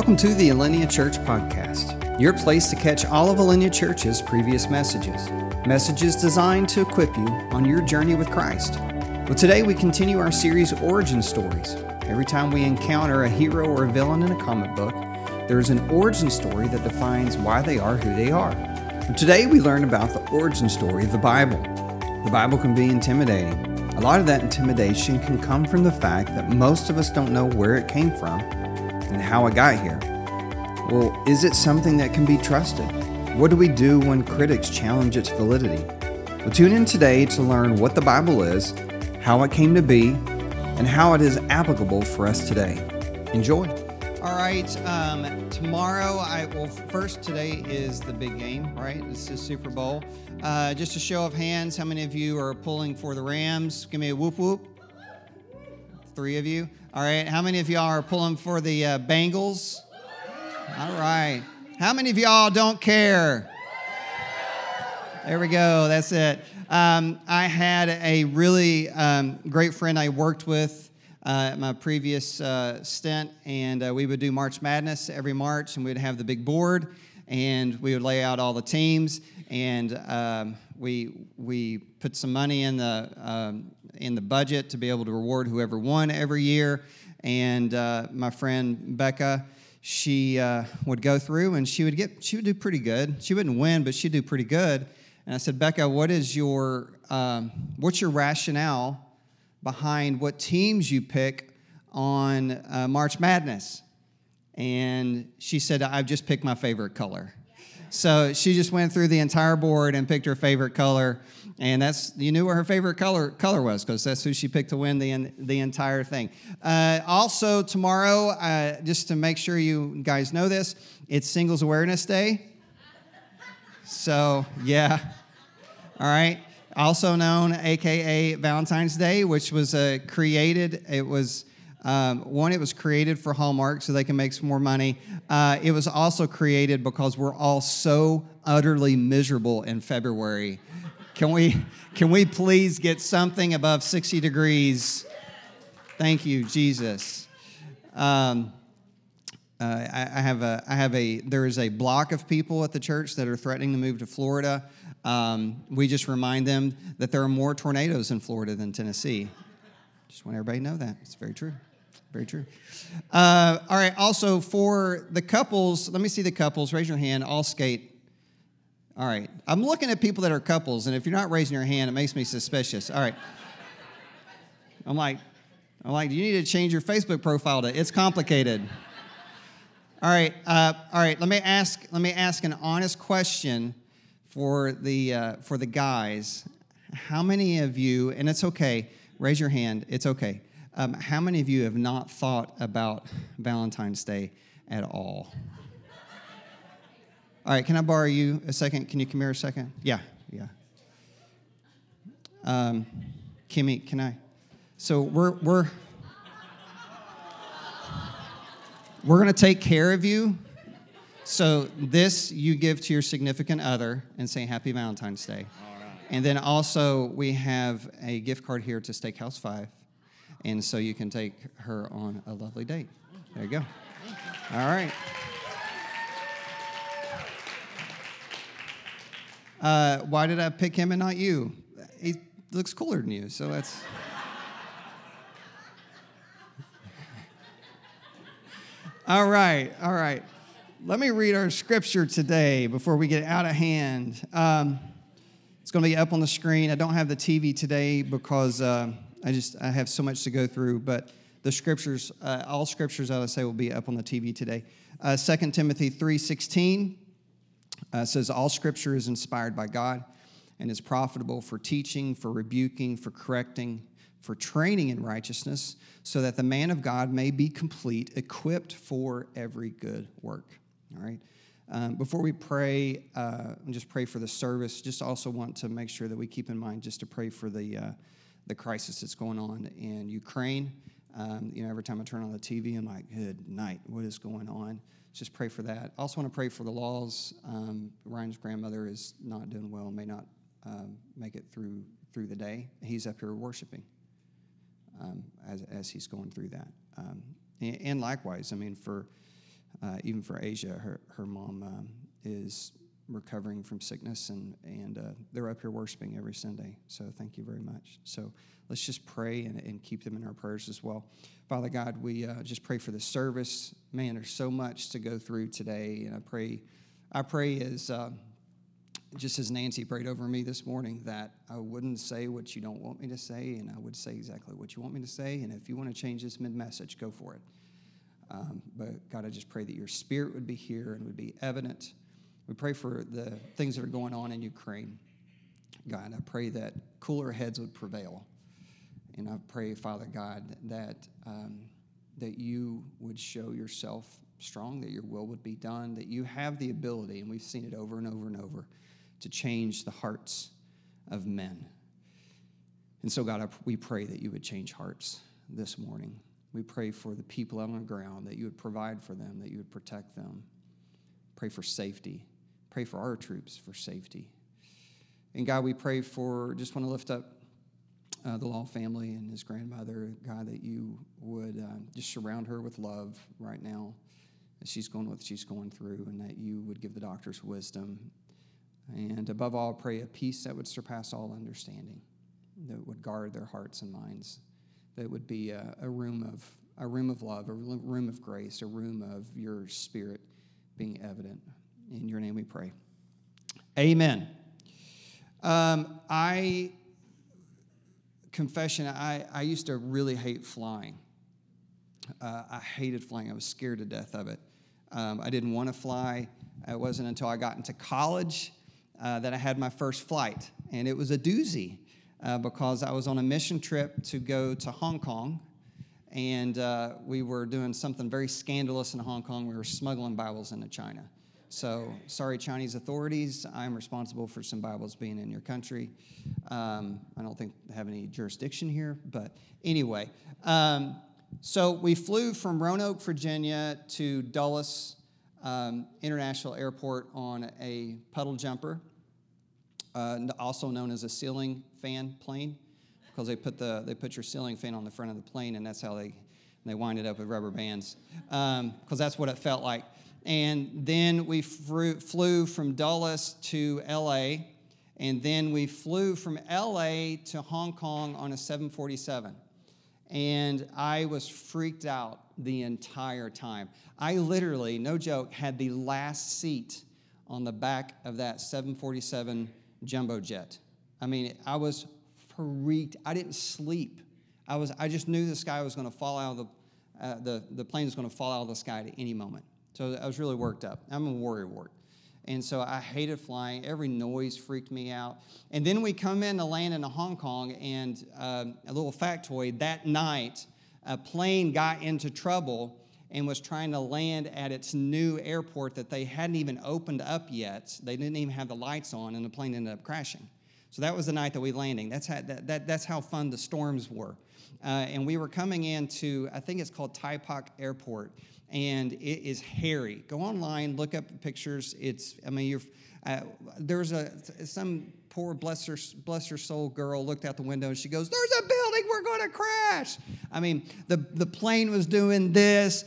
Welcome to the Alinea Church Podcast, your place to catch all of Alinea Church's previous messages. Messages designed to equip you on your journey with Christ. Well, today we continue our series Origin Stories. Every time we encounter a hero or a villain in a comic book, there is an origin story that defines why they are who they are. And today we learn about the origin story of the Bible. The Bible can be intimidating. A lot of that intimidation can come from the fact that most of us don't know where it came from and how I got here. Well, is it something that can be trusted? What do we do when critics challenge its validity? Well, tune in today to learn what the Bible is, how it came to be, and how it is applicable for us today. Enjoy. All right. Um, tomorrow, I well, first today is the big game, right? This is Super Bowl. Uh, just a show of hands, how many of you are pulling for the Rams? Give me a whoop whoop. Three of you. All right. How many of y'all are pulling for the uh, Bengals? All right. How many of y'all don't care? There we go. That's it. Um, I had a really um, great friend I worked with uh, at my previous uh, stint, and uh, we would do March Madness every March, and we'd have the big board, and we would lay out all the teams, and um, we we put some money in the um, in the budget to be able to reward whoever won every year. And uh, my friend Becca, she uh, would go through and she would get, she would do pretty good. She wouldn't win, but she'd do pretty good. And I said, Becca, what is your, um, what's your rationale behind what teams you pick on uh, March Madness? And she said, I've just picked my favorite color. So she just went through the entire board and picked her favorite color and that's you knew what her favorite color color was because that's who she picked to win the the entire thing. Uh, also tomorrow, uh, just to make sure you guys know this, it's Singles Awareness Day. So yeah, all right. Also known, AKA Valentine's Day, which was uh, created. It was. Um, one, it was created for Hallmark so they can make some more money. Uh, it was also created because we're all so utterly miserable in February can we, can we please get something above 60 degrees? Thank you, Jesus. Um, uh, I, I, have a, I have a, there is a block of people at the church that are threatening to move to Florida. Um, we just remind them that there are more tornadoes in Florida than Tennessee. Just want everybody to know that. It's very true. Very true. Uh, all right. Also, for the couples, let me see the couples. Raise your hand. I'll skate. All right. I'm looking at people that are couples, and if you're not raising your hand, it makes me suspicious. All right. I'm like, I'm like, do you need to change your Facebook profile to it's complicated. All right, uh, all right. Let me ask. Let me ask an honest question for the uh, for the guys. How many of you? And it's okay. Raise your hand. It's okay. Um, how many of you have not thought about Valentine's Day at all? All right, can I borrow you a second? Can you come here a second? Yeah, yeah. Um, Kimmy, can I? So we're we're we're gonna take care of you. So this you give to your significant other and say Happy Valentine's Day. And then also we have a gift card here to Steakhouse Five, and so you can take her on a lovely date. There you go. All right. Uh, why did I pick him and not you? He looks cooler than you, so that's. all right, all right. Let me read our scripture today before we get out of hand. Um, it's going to be up on the screen. I don't have the TV today because uh, I just I have so much to go through, but the scriptures, uh, all scriptures, I would say, will be up on the TV today. Uh, 2 Timothy 3.16 uh, says, All scripture is inspired by God and is profitable for teaching, for rebuking, for correcting, for training in righteousness, so that the man of God may be complete, equipped for every good work. All right. Um, before we pray uh, and just pray for the service, just also want to make sure that we keep in mind just to pray for the uh, the crisis that's going on in Ukraine. Um, you know, every time I turn on the TV, I'm like, "Good night, what is going on?" just pray for that. I Also, want to pray for the laws. Um, Ryan's grandmother is not doing well, may not um, make it through through the day. He's up here worshiping um, as, as he's going through that. Um, and, and likewise, I mean, for uh, even for Asia, her her mom um, is recovering from sickness, and and uh, they're up here worshiping every Sunday. So thank you very much. So let's just pray and, and keep them in our prayers as well. Father God, we uh, just pray for the service. Man, there's so much to go through today, and I pray, I pray as uh, just as Nancy prayed over me this morning that I wouldn't say what you don't want me to say, and I would say exactly what you want me to say. And if you want to change this mid message, go for it. Um, but God, I just pray that your spirit would be here and would be evident. We pray for the things that are going on in Ukraine. God, I pray that cooler heads would prevail. And I pray, Father God, that, um, that you would show yourself strong, that your will would be done, that you have the ability, and we've seen it over and over and over, to change the hearts of men. And so, God, we pray that you would change hearts this morning. We pray for the people on the ground, that you would provide for them, that you would protect them. Pray for safety. Pray for our troops for safety. And God, we pray for, just want to lift up uh, the Law family and his grandmother. God, that you would uh, just surround her with love right now as she's going what she's going through, and that you would give the doctors wisdom. And above all, pray a peace that would surpass all understanding, that would guard their hearts and minds that would be a, a room of a room of love, a room of grace, a room of your spirit being evident. In your name we pray. Amen. Um, I, confession, I, I used to really hate flying. Uh, I hated flying. I was scared to death of it. Um, I didn't want to fly. It wasn't until I got into college uh, that I had my first flight, and it was a doozy uh, because I was on a mission trip to go to Hong Kong. And uh, we were doing something very scandalous in Hong Kong. We were smuggling Bibles into China. So, sorry, Chinese authorities. I'm responsible for some Bibles being in your country. Um, I don't think I have any jurisdiction here, but anyway. Um, so, we flew from Roanoke, Virginia to Dulles um, International Airport on a puddle jumper uh, also known as a ceiling fan plane, because they put the they put your ceiling fan on the front of the plane, and that's how they they wind it up with rubber bands, because um, that's what it felt like. And then we flew, from Dulles to L.A., and then we flew from L.A. to Hong Kong on a 747. And I was freaked out the entire time. I literally, no joke, had the last seat on the back of that 747 jumbo jet. I mean, I was freaked. I didn't sleep. I was. I just knew the sky was going to fall out of the. Uh, the the plane was going to fall out of the sky at any moment. So I was really worked up. I'm a warrior wart. And so I hated flying. Every noise freaked me out. And then we come in to land in Hong Kong, and um, a little factoid that night, a plane got into trouble and was trying to land at its new airport that they hadn't even opened up yet. They didn't even have the lights on, and the plane ended up crashing. So that was the night that we landing. That's how, that, that, that's how fun the storms were. Uh, and we were coming into, I think it's called Tai Pak Airport, and it is hairy. Go online, look up pictures. It's, I mean, you're, uh, there's a some poor bless her, bless her soul girl looked out the window and she goes, There's a building we're going to crash. I mean, the, the plane was doing this,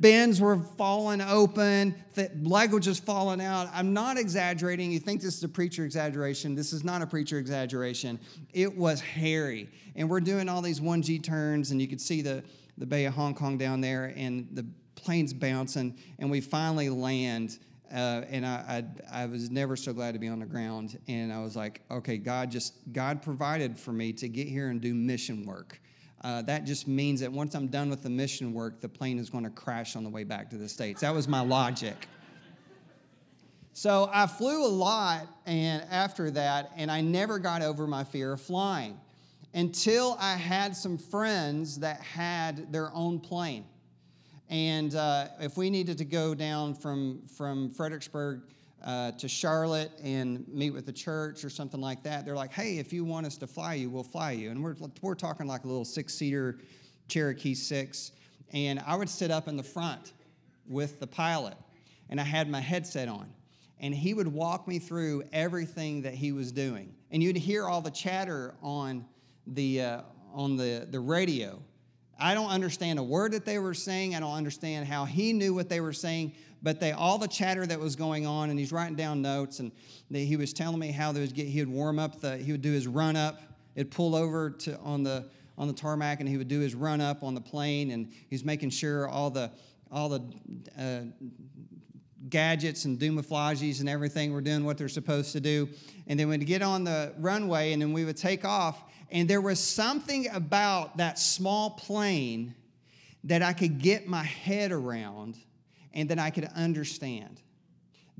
bins were falling open, the luggage was falling out. I'm not exaggerating. You think this is a preacher exaggeration. This is not a preacher exaggeration. It was hairy. And we're doing all these 1G turns, and you could see the, the Bay of Hong Kong down there, and the plane's bouncing, and we finally land uh, and I, I, I, was never so glad to be on the ground. And I was like, okay, God just, God provided for me to get here and do mission work. Uh, that just means that once I'm done with the mission work, the plane is going to crash on the way back to the States. That was my logic. So I flew a lot and after that, and I never got over my fear of flying until I had some friends that had their own plane. And uh, if we needed to go down from, from Fredericksburg uh, to Charlotte and meet with the church or something like that, they're like, hey, if you want us to fly you, we'll fly you. And we're, we're talking like a little six seater Cherokee 6. And I would sit up in the front with the pilot, and I had my headset on. And he would walk me through everything that he was doing. And you'd hear all the chatter on the, uh, on the, the radio I don't understand a word that they were saying. I don't understand how he knew what they were saying, but they all the chatter that was going on, and he's writing down notes, and they, he was telling me how get, he would warm up the, he would do his run up, it'd pull over to on the on the tarmac, and he would do his run up on the plane, and he's making sure all the all the uh, gadgets and doomaflages and everything were doing what they're supposed to do. And then we'd get on the runway and then we would take off. And there was something about that small plane that I could get my head around and that I could understand.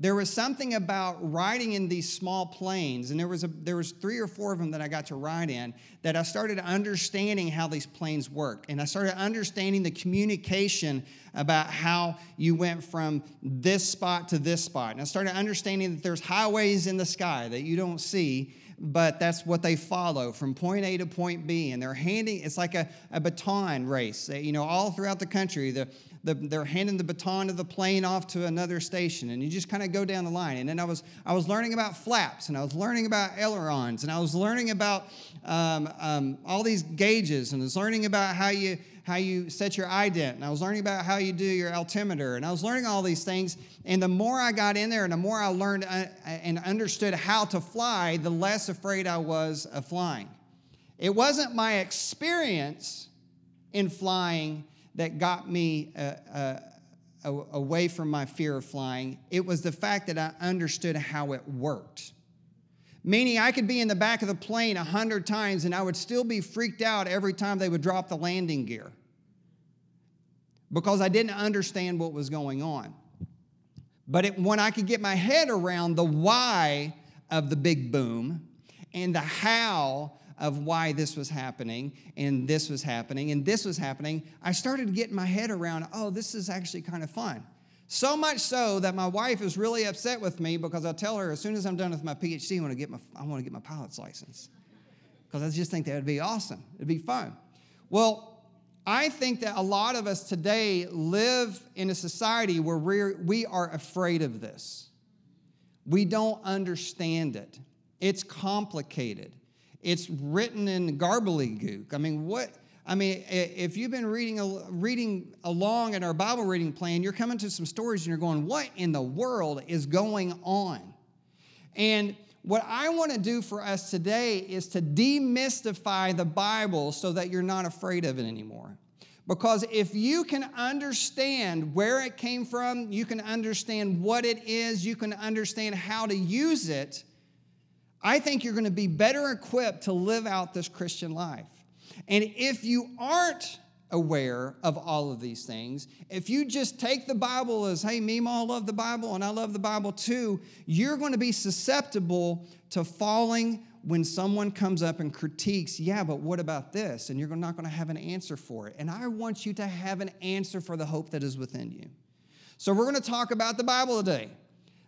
There was something about riding in these small planes, and there was, a, there was three or four of them that I got to ride in, that I started understanding how these planes work. And I started understanding the communication about how you went from this spot to this spot. And I started understanding that there's highways in the sky that you don't see, but that's what they follow from point A to point B. And they're handing, it's like a, a baton race. You know, all throughout the country, the, the, they're handing the baton of the plane off to another station. And you just kind of go down the line. And then I was, I was learning about flaps, and I was learning about ailerons, and I was learning about um, um, all these gauges, and I was learning about how you, how you set your ident, and I was learning about how you do your altimeter, and I was learning all these things. And the more I got in there, and the more I learned uh, and understood how to fly, the less afraid I was of flying. It wasn't my experience in flying that got me uh, uh, away from my fear of flying. It was the fact that I understood how it worked. Meaning, I could be in the back of the plane a hundred times and I would still be freaked out every time they would drop the landing gear because I didn't understand what was going on. But it, when I could get my head around the why of the big boom and the how of why this was happening and this was happening and this was happening, I started getting my head around, oh, this is actually kind of fun. So much so that my wife is really upset with me because I tell her as soon as I'm done with my PhD, I want to get my, I want to get my pilot's license. Because I just think that would be awesome. It'd be fun. Well, I think that a lot of us today live in a society where we're, we are afraid of this. We don't understand it. It's complicated. It's written in gobbledygook. I mean, what I mean, if you've been reading, reading along in our Bible reading plan, you're coming to some stories and you're going, what in the world is going on? And what I want to do for us today is to demystify the Bible so that you're not afraid of it anymore. Because if you can understand where it came from, you can understand what it is, you can understand how to use it, I think you're going to be better equipped to live out this Christian life. And if you aren't aware of all of these things, if you just take the Bible as, hey, me, I love the Bible and I love the Bible too, you're going to be susceptible to falling when someone comes up and critiques, yeah, but what about this? And you're not going to have an answer for it. And I want you to have an answer for the hope that is within you. So we're going to talk about the Bible today.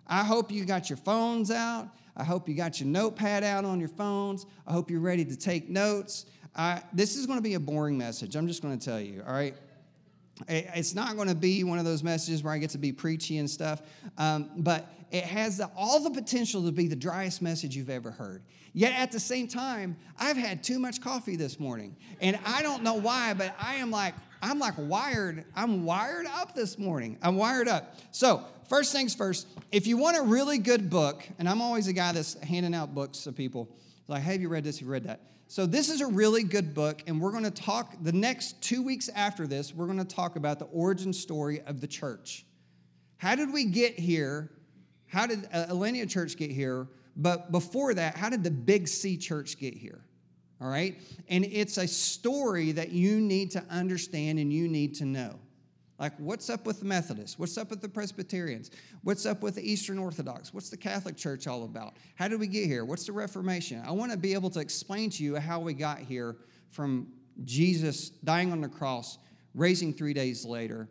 I hope you got your phones out. I hope you got your notepad out on your phones. I hope you're ready to take notes. I, this is going to be a boring message. I'm just going to tell you, all right? It's not going to be one of those messages where I get to be preachy and stuff, um, but it has the, all the potential to be the driest message you've ever heard. Yet at the same time, I've had too much coffee this morning, and I don't know why, but I am like I'm like wired. I'm wired up this morning. I'm wired up. So first things first. If you want a really good book, and I'm always a guy that's handing out books to people, like, hey, have you read this? Have you read that? So, this is a really good book, and we're going to talk the next two weeks after this, we're going to talk about the origin story of the church. How did we get here? How did uh, Alinea Church get here? But before that, how did the Big C Church get here? All right? And it's a story that you need to understand and you need to know. Like, what's up with the Methodists? What's up with the Presbyterians? What's up with the Eastern Orthodox? What's the Catholic Church all about? How did we get here? What's the Reformation? I want to be able to explain to you how we got here from Jesus dying on the cross, raising three days later,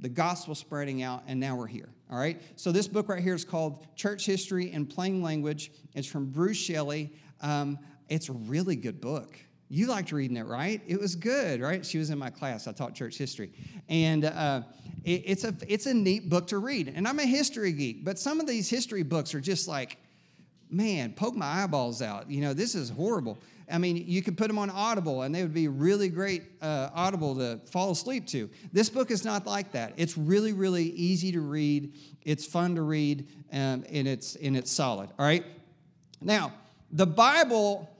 the gospel spreading out, and now we're here. All right? So, this book right here is called Church History in Plain Language. It's from Bruce Shelley. Um, it's a really good book. You liked reading it, right? It was good, right? She was in my class. I taught church history. And uh, it, it's, a, it's a neat book to read. And I'm a history geek, but some of these history books are just like, man, poke my eyeballs out. You know, this is horrible. I mean, you could put them on Audible and they would be really great uh, Audible to fall asleep to. This book is not like that. It's really, really easy to read. It's fun to read, um, and, it's, and it's solid. All right? Now, the Bible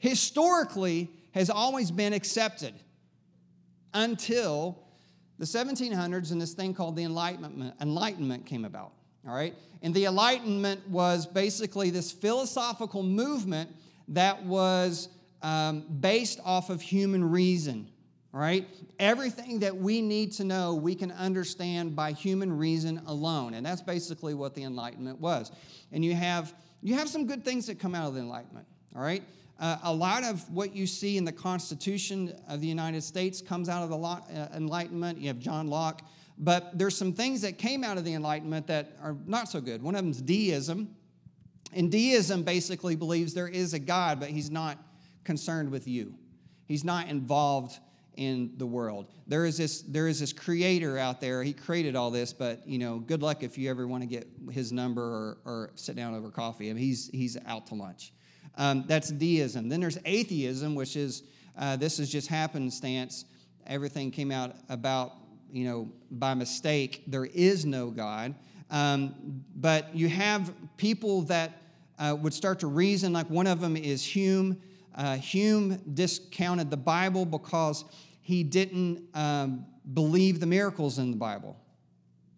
historically has always been accepted until the 1700s and this thing called the Enlightenment, Enlightenment came about. All right? And the Enlightenment was basically this philosophical movement that was um, based off of human reason. All right? Everything that we need to know, we can understand by human reason alone. And that's basically what the Enlightenment was. And you have, you have some good things that come out of the Enlightenment. All right? Uh, a lot of what you see in the Constitution of the United States comes out of the uh, Enlightenment. You have John Locke. But there's some things that came out of the Enlightenment that are not so good. One of them is deism. And deism basically believes there is a God, but he's not concerned with you. He's not involved in the world. There is this there is this creator out there. He created all this, but you know, good luck if you ever want to get his number or, or sit down over coffee. I mean, he's he's out to lunch. Um, that's deism. Then there's atheism, which is uh, this is just happenstance. Everything came out about you know by mistake. There is no God. Um, but you have people that uh, would start to reason. Like one of them is Hume. Uh, Hume discounted the Bible because he didn't um, believe the miracles in the Bible.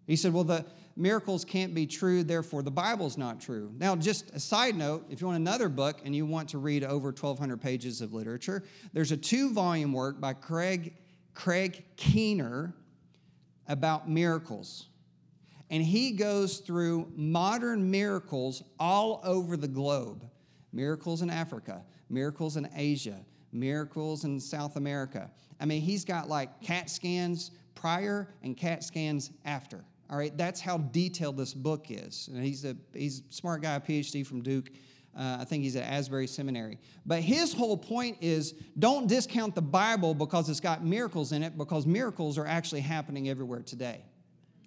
He said, well, the miracles can't be true, therefore the Bible's not true. Now, just a side note if you want another book and you want to read over 1,200 pages of literature, there's a two volume work by Craig, Craig Keener about miracles. And he goes through modern miracles all over the globe miracles in Africa, miracles in Asia, miracles in South America. I mean, he's got like CAT scans prior and CAT scans after. All right, that's how detailed this book is. And he's a he's a smart guy, PhD from Duke. Uh, I think he's at Asbury Seminary. But his whole point is don't discount the Bible because it's got miracles in it, because miracles are actually happening everywhere today.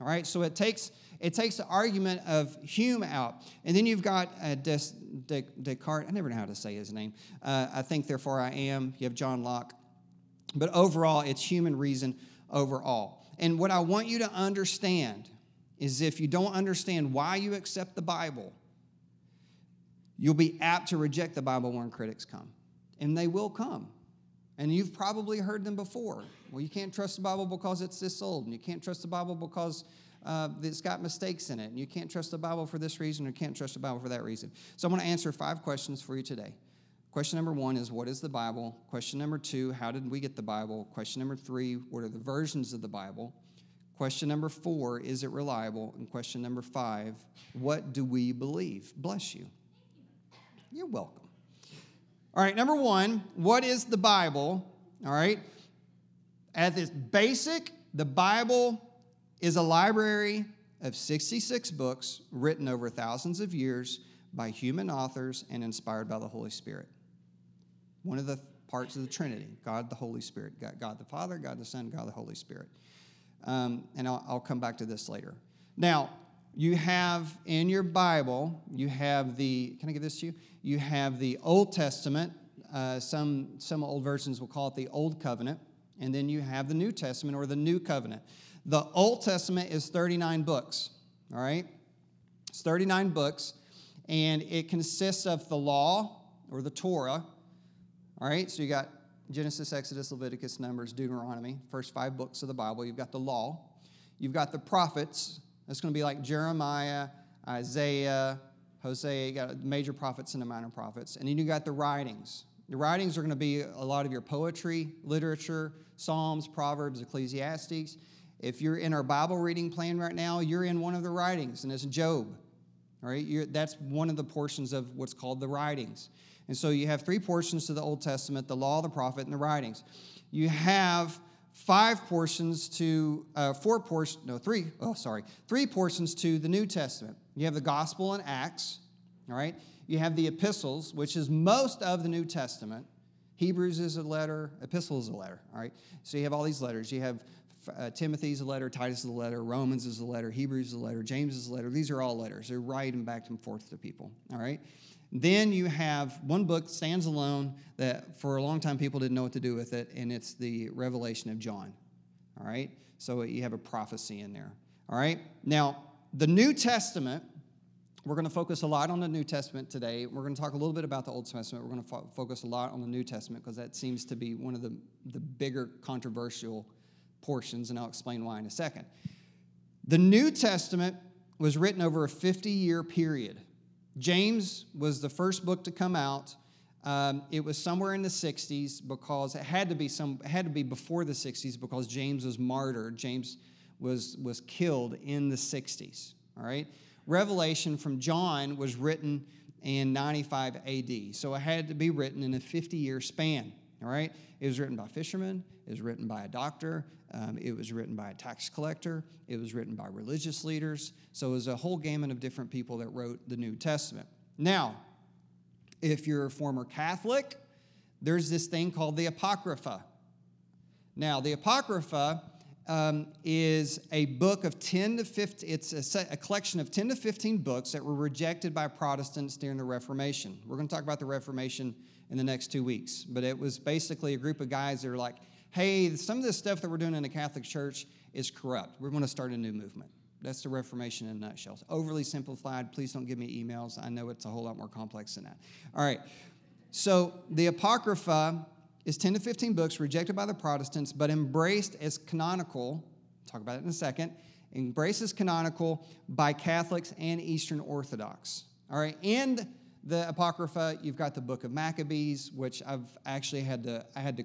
All right, so it takes it takes the argument of Hume out, and then you've got uh, Des, Descartes. I never know how to say his name. Uh, I think, therefore, I am. You have John Locke, but overall, it's human reason overall. And what I want you to understand is if you don't understand why you accept the Bible, you'll be apt to reject the Bible when critics come, and they will come. And you've probably heard them before. Well, you can't trust the Bible because it's this old, and you can't trust the Bible because uh, it's got mistakes in it, and you can't trust the Bible for this reason, or can't trust the Bible for that reason. So I'm going to answer five questions for you today. Question number one is What is the Bible? Question number two, How did we get the Bible? Question number three, What are the versions of the Bible? Question number four, Is it reliable? And question number five, What do we believe? Bless you. You're welcome. All right, number one, what is the Bible? All right. At its basic, the Bible is a library of 66 books written over thousands of years by human authors and inspired by the Holy Spirit. One of the parts of the Trinity God the Holy Spirit, God, God the Father, God the Son, God the Holy Spirit. Um, and I'll, I'll come back to this later. Now, you have in your Bible, you have the, can I give this to you? You have the Old Testament. Uh, some, some old versions will call it the Old Covenant. And then you have the New Testament or the New Covenant. The Old Testament is 39 books, all right? It's 39 books, and it consists of the law or the Torah, all right? So you got Genesis, Exodus, Leviticus, Numbers, Deuteronomy, first five books of the Bible. You've got the law. You've got the prophets, that's going to be like Jeremiah, Isaiah, Hosea. You got major prophets and the minor prophets. And then you got the writings. The writings are going to be a lot of your poetry, literature, Psalms, Proverbs, Ecclesiastes. If you're in our Bible reading plan right now, you're in one of the writings, and it's Job. All right, that's one of the portions of what's called the writings. And so you have three portions to the Old Testament the law, the prophet, and the writings. You have five portions to uh, four portions, no, three, oh, sorry, three portions to the New Testament. You have the Gospel and Acts, all right? You have the epistles, which is most of the New Testament. Hebrews is a letter, epistle is a letter, all right? So you have all these letters. You have uh, Timothy's a letter, Titus is a letter, Romans is a letter, Hebrews is a letter, James is a letter. These are all letters. They're writing back and forth to people, all right? Then you have one book stands alone that for a long time people didn't know what to do with it, and it's the Revelation of John. All right? So you have a prophecy in there. All right? Now, the New Testament, we're going to focus a lot on the New Testament today. We're going to talk a little bit about the Old Testament. We're going to fo- focus a lot on the New Testament because that seems to be one of the, the bigger controversial portions, and I'll explain why in a second. The New Testament was written over a 50 year period. James was the first book to come out. Um, it was somewhere in the 60s because it had to be some had to be before the 60s because James was martyred. James was was killed in the 60s. All right. Revelation from John was written in 95 AD, so it had to be written in a 50 year span. All right. It was written by fishermen. It was written by a doctor. Um, it was written by a tax collector. It was written by religious leaders. So it was a whole gamut of different people that wrote the New Testament. Now, if you're a former Catholic, there's this thing called the Apocrypha. Now, the Apocrypha um, is a book of 10 to 15, it's a, set, a, collection of 10 to 15 books that were rejected by Protestants during the Reformation. We're going to talk about the Reformation in the next two weeks, but it was basically a group of guys that are like, hey, some of this stuff that we're doing in the Catholic Church is corrupt. We're going to start a new movement. That's the Reformation in a nutshell. Overly simplified. Please don't give me emails. I know it's a whole lot more complex than that. All right. So the Apocrypha is 10 to 15 books rejected by the Protestants, but embraced as canonical. Talk about it in a second. Embraced as canonical by Catholics and Eastern Orthodox. All right. And the Apocrypha, you've got the Book of Maccabees, which I've actually had to I had to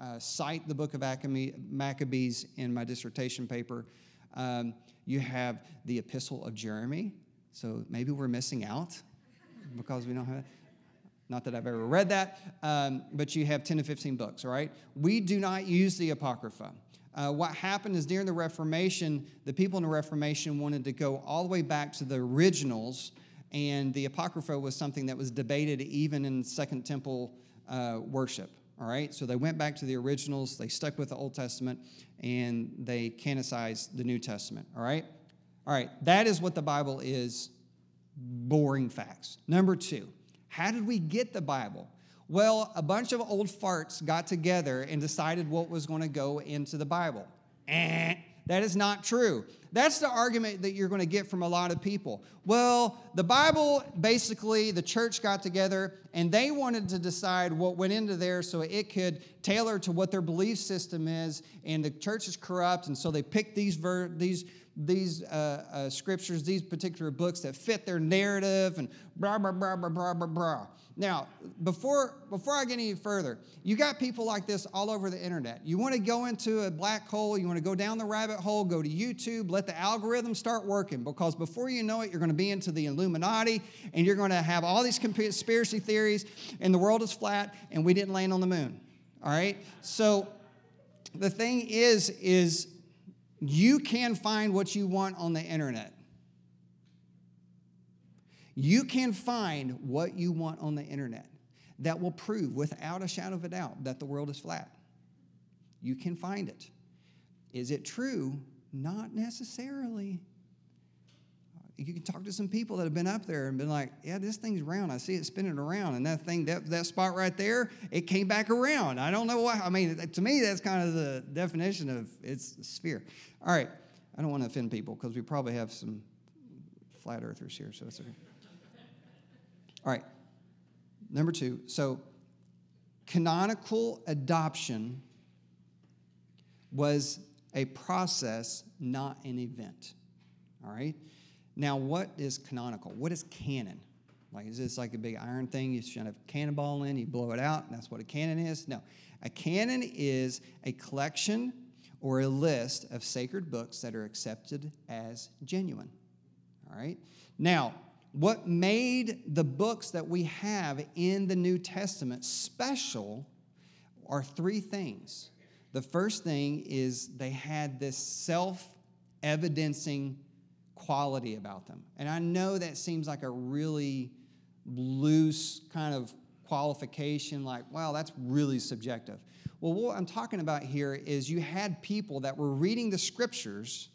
uh, cite the Book of Maccabees in my dissertation paper. Um, you have the Epistle of Jeremy, so maybe we're missing out because we don't have. Not that I've ever read that, um, but you have 10 to 15 books, all right? We do not use the Apocrypha. Uh, what happened is during the Reformation, the people in the Reformation wanted to go all the way back to the originals, and the Apocrypha was something that was debated even in Second Temple uh, worship. All right, so they went back to the originals, they stuck with the Old Testament, and they canonized the New Testament. All right, all right, that is what the Bible is boring facts. Number two, how did we get the Bible? Well, a bunch of old farts got together and decided what was going to go into the Bible. Eh, that is not true. That's the argument that you're going to get from a lot of people. Well, the Bible, basically, the church got together and they wanted to decide what went into there so it could tailor to what their belief system is, and the church is corrupt, and so they picked these, ver- these these uh, uh, scriptures, these particular books that fit their narrative and blah, blah, blah, blah, blah, blah, blah. Now, before, before I get any further, you got people like this all over the internet. You want to go into a black hole, you want to go down the rabbit hole, go to YouTube, let the algorithm start working because before you know it, you're going to be into the Illuminati and you're going to have all these conspiracy theories and the world is flat and we didn't land on the moon. All right? So the thing is, is you can find what you want on the internet. You can find what you want on the internet that will prove without a shadow of a doubt that the world is flat. You can find it. Is it true? Not necessarily you can talk to some people that have been up there and been like, yeah, this thing's round. I see it spinning around. And that thing, that, that spot right there, it came back around. I don't know why. I mean, to me, that's kind of the definition of it's a sphere. All right. I don't want to offend people because we probably have some flat earthers here, so that's okay. All right. Number two. So, canonical adoption was a process, not an event. All right? Now, what is canonical? What is canon? Like, is this like a big iron thing you shove a cannonball in, you blow it out, and that's what a canon is? No. A canon is a collection or a list of sacred books that are accepted as genuine. All right? Now, what made the books that we have in the New Testament special are three things. The first thing is they had this self evidencing quality about them. And I know that seems like a really loose kind of qualification, like, wow, that's really subjective. Well, what I'm talking about here is you had people that were reading the scriptures,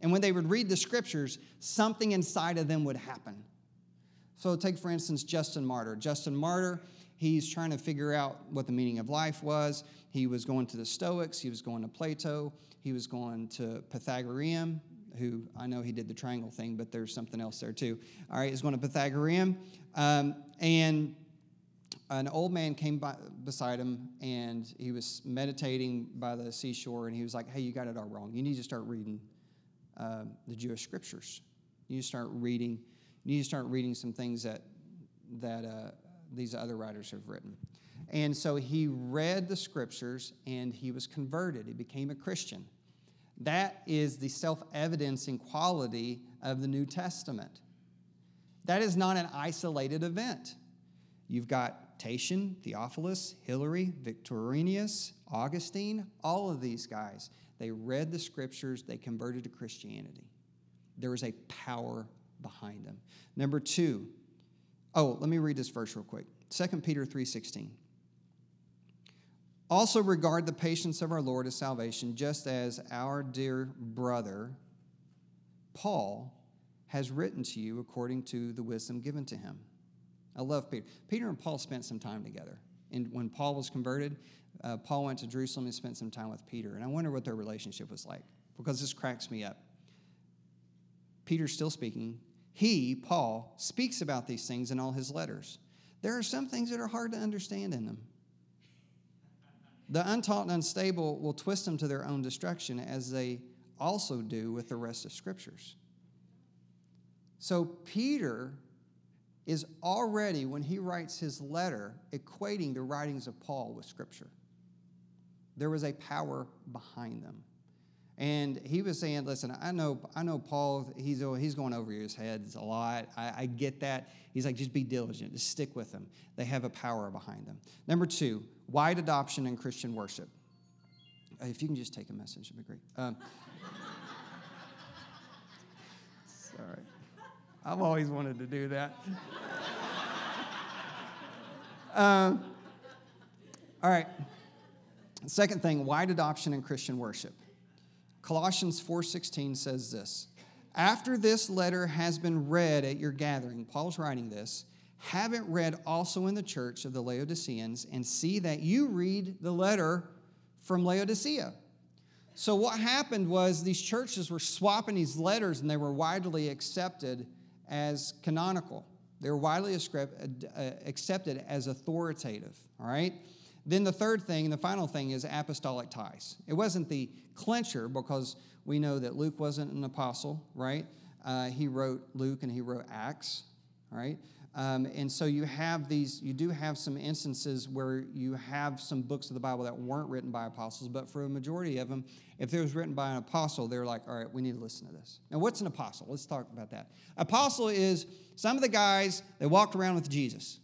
and when they would read the scriptures, something inside of them would happen. So take, for instance, Justin Martyr. Justin Martyr, he's trying to figure out what the meaning of life was. He was going to the Stoics, he was going to Plato, he was going to Pythagorean, who I know he did the triangle thing, but there's something else there too. All right, he's going to Pythagorean. Um, and an old man came by, beside him and he was meditating by the seashore and he was like, Hey, you got it all wrong. You need to start reading uh, the Jewish scriptures. You need to start reading, you need to start reading some things that, that uh, these other writers have written. And so he read the scriptures and he was converted. He became a Christian. That is the self evidencing quality of the New Testament. That is not an isolated event. You've got Tatian, Theophilus, Hilary, Victorinus, Augustine, all of these guys. They read the scriptures, they converted to Christianity. There was a power behind them. Number two, oh, let me read this verse real quick. 2 Peter 3:16. Also regard the patience of our Lord as salvation, just as our dear brother Paul has written to you according to the wisdom given to him. I love Peter. Peter and Paul spent some time together. And when Paul was converted, uh, Paul went to Jerusalem and spent some time with Peter. And I wonder what their relationship was like because this cracks me up. Peter's still speaking. He, Paul, speaks about these things in all his letters. There are some things that are hard to understand in them. The untaught and unstable will twist them to their own destruction, as they also do with the rest of scriptures. So, Peter is already, when he writes his letter, equating the writings of Paul with scripture. There was a power behind them. And he was saying, listen, I know, I know Paul, he's, he's going over his heads a lot. I, I get that. He's like, just be diligent, just stick with them. They have a power behind them. Number two, wide adoption in Christian worship. Uh, if you can just take a message, it'd be great. Um, sorry. I've always wanted to do that. um, all right. Second thing, wide adoption in Christian worship. Colossians 4:16 says this. After this letter has been read at your gathering, Paul's writing this, have it read also in the church of the Laodiceans and see that you read the letter from Laodicea. So what happened was these churches were swapping these letters and they were widely accepted as canonical. They were widely uh, accepted as authoritative, all right? Then the third thing and the final thing is apostolic ties. It wasn't the clincher because we know that Luke wasn't an apostle, right? Uh, he wrote Luke and he wrote Acts, right? Um, and so you have these, you do have some instances where you have some books of the Bible that weren't written by apostles, but for a majority of them, if it was written by an apostle, they're like, all right, we need to listen to this. Now, what's an apostle? Let's talk about that. Apostle is some of the guys that walked around with Jesus.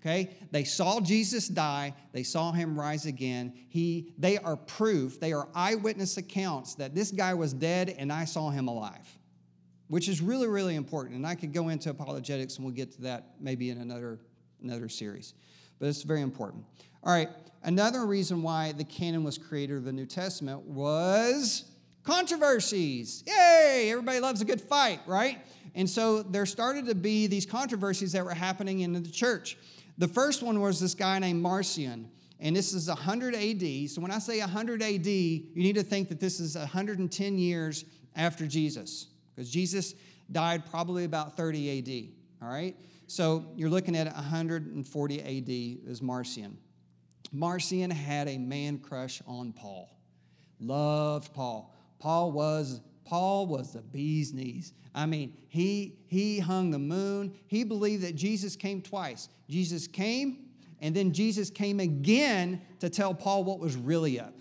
Okay? They saw Jesus die, they saw him rise again. He, they are proof, they are eyewitness accounts that this guy was dead and I saw him alive which is really, really important. And I could go into apologetics, and we'll get to that maybe in another, another series. But it's very important. All right, another reason why the canon was created of the New Testament was controversies. Yay! Everybody loves a good fight, right? And so there started to be these controversies that were happening in the church. The first one was this guy named Marcion and this is 100 AD. So when I say 100 AD, you need to think that this is 110 years after Jesus because Jesus died probably about 30 AD. All right? So you're looking at 140 AD as Marcion. Marcion had a man crush on Paul. Loved Paul. Paul was Paul was the bee's knees. I mean, he he hung the moon. He believed that Jesus came twice. Jesus came, and then Jesus came again to tell Paul what was really up.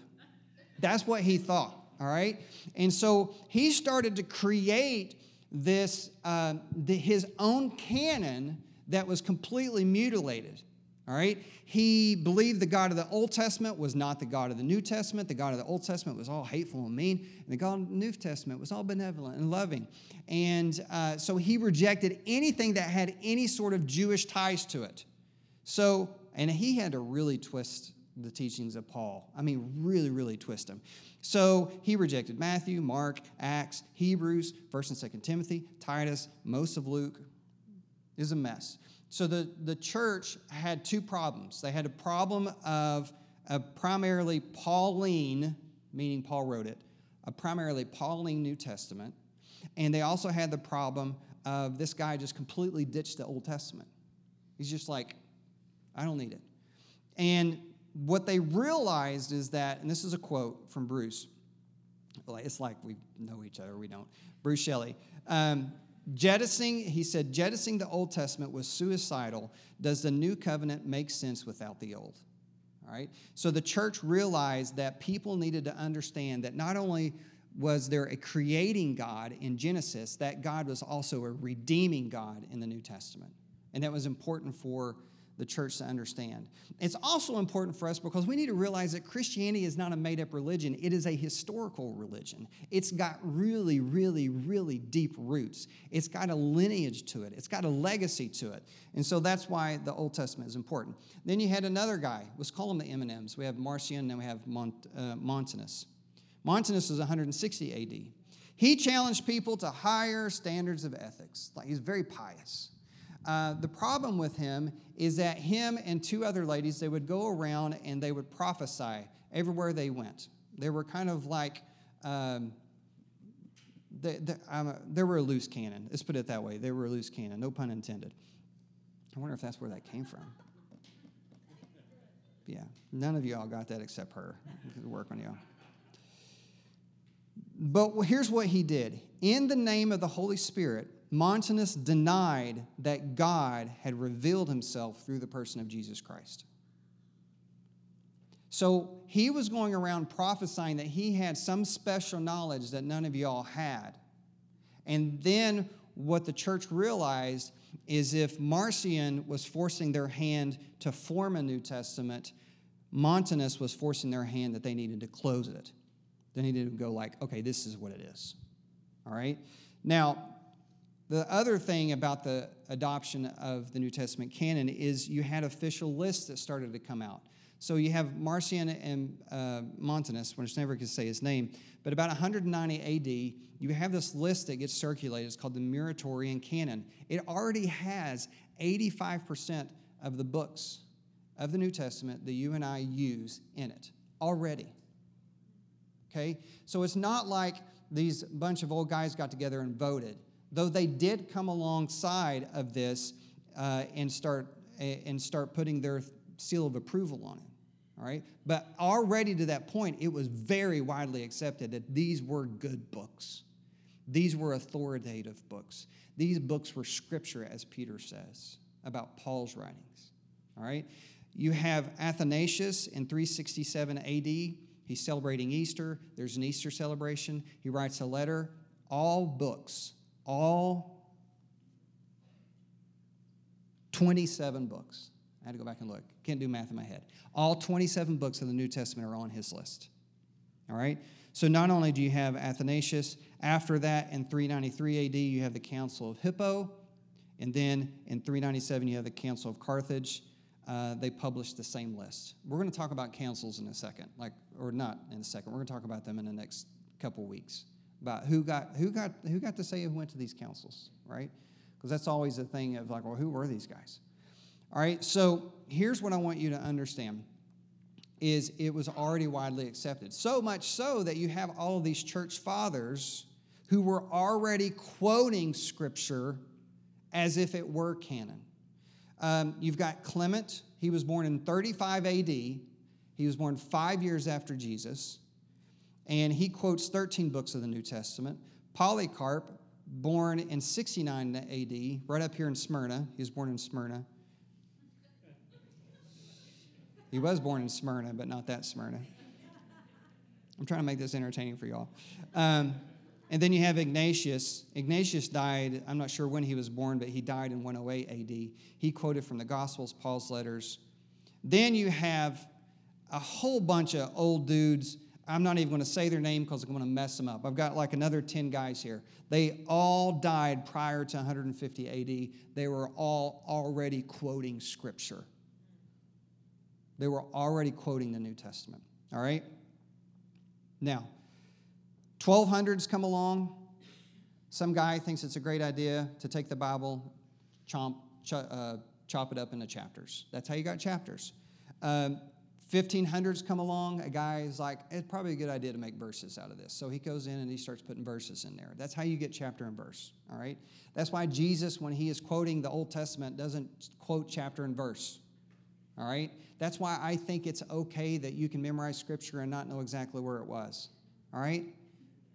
That's what he thought all right? And so he started to create this, uh, the, his own canon that was completely mutilated. All right? He believed the God of the Old Testament was not the God of the New Testament. The God of the Old Testament was all hateful and mean. And the God of the New Testament was all benevolent and loving. And uh, so he rejected anything that had any sort of Jewish ties to it. So, and he had to really twist the teachings of Paul. I mean, really, really twist them. So he rejected Matthew, Mark, Acts, Hebrews, 1st and 2nd Timothy, Titus, most of Luke. is a mess. So the, the church had two problems. They had a problem of a primarily Pauline, meaning Paul wrote it, a primarily Pauline New Testament. And they also had the problem of this guy just completely ditched the Old Testament. He's just like, I don't need it. And what they realized is that, and this is a quote from Bruce, it's like we know each other, we don't. Bruce Shelley. Um, jettisoning, he said, jettisoning the Old Testament was suicidal. Does the new covenant make sense without the old? All right. So the church realized that people needed to understand that not only was there a creating God in Genesis, that God was also a redeeming God in the New Testament. And that was important for the church to understand. It's also important for us because we need to realize that Christianity is not a made up religion, it is a historical religion. It's got really, really, really deep roots. It's got a lineage to it, it's got a legacy to it. And so that's why the Old Testament is important. Then you had another guy, let's call him the M&Ms. We have Marcion and then we have Mont, uh, Montanus. Montanus was 160 AD. He challenged people to higher standards of ethics. Like he's very pious. Uh, the problem with him is that him and two other ladies, they would go around and they would prophesy everywhere they went. They were kind of like, um, they, they, um, they were a loose cannon. Let's put it that way. They were a loose cannon, no pun intended. I wonder if that's where that came from. Yeah, none of y'all got that except her. Work on y'all. But here's what he did. In the name of the Holy Spirit, Montanus denied that God had revealed himself through the person of Jesus Christ. So he was going around prophesying that he had some special knowledge that none of y'all had. And then what the church realized is if Marcion was forcing their hand to form a New Testament, Montanus was forcing their hand that they needed to close it. They needed to go like, okay, this is what it is. All right? Now, the other thing about the adoption of the New Testament canon is you had official lists that started to come out. So you have Marcion and uh, Montanus, which never could say his name, but about 190 AD, you have this list that gets circulated. It's called the Muratorian Canon. It already has 85% of the books of the New Testament that you and I use in it already. Okay? So it's not like these bunch of old guys got together and voted though they did come alongside of this uh, and start and start putting their seal of approval on it. All right, but already to that point, it was very widely accepted that these were good books. These were authoritative books. These books were scripture, as Peter says about Paul's writings. All right, you have Athanasius in 367 AD. He's celebrating Easter. There's an Easter celebration. He writes a letter. All books all 27 books. I had to go back and look. Can't do math in my head. All 27 books of the New Testament are on his list. All right? So not only do you have Athanasius, after that in 393 AD, you have the Council of Hippo. And then in 397, you have the Council of Carthage. Uh, they published the same list. We're going to talk about councils in a second, like, or not in a second. We're going to talk about them in the next couple weeks about who got who got who got to say who went to these councils, right? Because that's always a thing of like, well, who were these guys? All right, so here's what I want you to understand is it was already widely accepted. So much so that you have all of these church fathers who were already quoting scripture as if it were canon. Um, you've got Clement, he was born in 35 AD. He was born five years after Jesus and he quotes 13 books of the New Testament. Polycarp, born in 69 AD, right up here in Smyrna. He was born in Smyrna. He was born in Smyrna, but not that Smyrna. I'm trying to make this entertaining for y'all. Um, and then you have Ignatius. Ignatius died, I'm not sure when he was born, but he died in 108 AD. He quoted from the Gospels, Paul's letters. Then you have a whole bunch of old dudes I'm not even going to say their name because I'm going to mess them up. I've got like another 10 guys here. They all died prior to 150 AD. They were all already quoting scripture. They were already quoting the New Testament. All right? Now, 1200s come along. Some guy thinks it's a great idea to take the Bible, chomp, ch- uh, chop it up into chapters. That's how you got chapters. Um, 1500s come along, a guy is like, it's probably a good idea to make verses out of this. So he goes in and he starts putting verses in there. That's how you get chapter and verse, all right? That's why Jesus, when he is quoting the Old Testament, doesn't quote chapter and verse, all right? That's why I think it's okay that you can memorize scripture and not know exactly where it was, all right?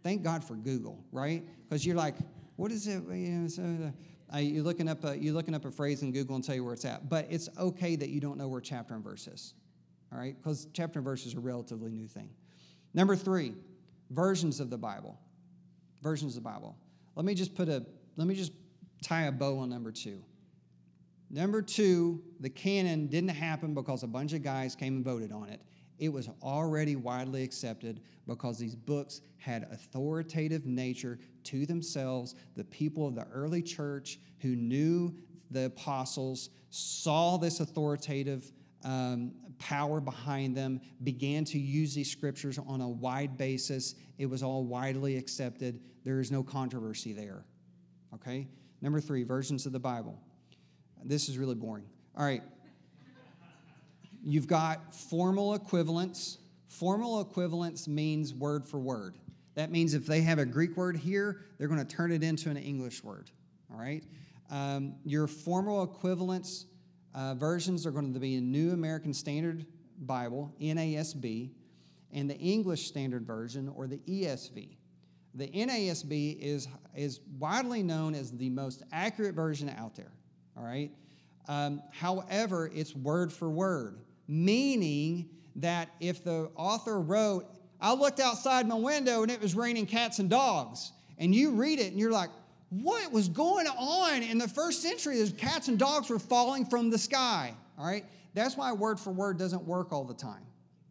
Thank God for Google, right? Because you're like, what is it? You know, so, uh, you're looking up a, you're looking up a phrase in Google and tell you where it's at. But it's okay that you don't know where chapter and verse is all right? Because chapter and verse is a relatively new thing. Number three, versions of the Bible. Versions of the Bible. Let me just put a, let me just tie a bow on number two. Number two, the canon didn't happen because a bunch of guys came and voted on it. It was already widely accepted because these books had authoritative nature to themselves. The people of the early church who knew the apostles saw this authoritative um, power behind them, began to use these scriptures on a wide basis. It was all widely accepted. There is no controversy there. Okay? Number three, versions of the Bible. This is really boring. All right. You've got formal equivalents. Formal equivalence means word for word. That means if they have a Greek word here, they're going to turn it into an English word. All right? Um, your formal equivalents uh, versions are going to be a New American Standard Bible, NASB, and the English Standard Version, or the ESV. The NASB is, is widely known as the most accurate version out there, all right? Um, however, it's word for word, meaning that if the author wrote, I looked outside my window and it was raining cats and dogs, and you read it and you're like, what was going on in the first century as cats and dogs were falling from the sky. All right? That's why word for word doesn't work all the time.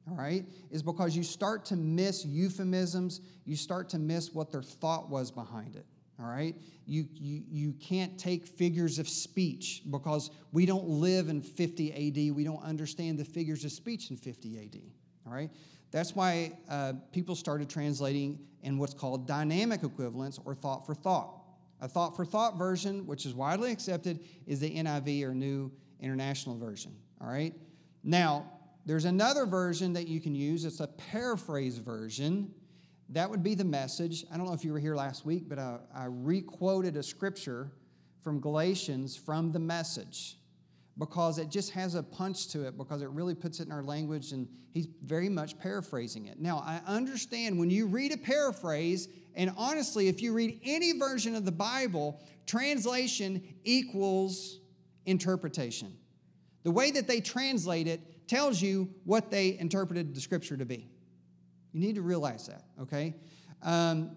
All right? Is because you start to miss euphemisms, you start to miss what their thought was behind it. All right? You, you, you can't take figures of speech because we don't live in 50 AD. We don't understand the figures of speech in 50 AD. All right? That's why uh, people started translating in what's called dynamic equivalence or thought for thought. A thought for thought version, which is widely accepted, is the NIV or New International Version. All right? Now, there's another version that you can use. It's a paraphrase version. That would be the message. I don't know if you were here last week, but I, I requoted a scripture from Galatians from the message because it just has a punch to it because it really puts it in our language and he's very much paraphrasing it. Now, I understand when you read a paraphrase, and honestly, if you read any version of the Bible, translation equals interpretation. The way that they translate it tells you what they interpreted the scripture to be. You need to realize that, okay? Um,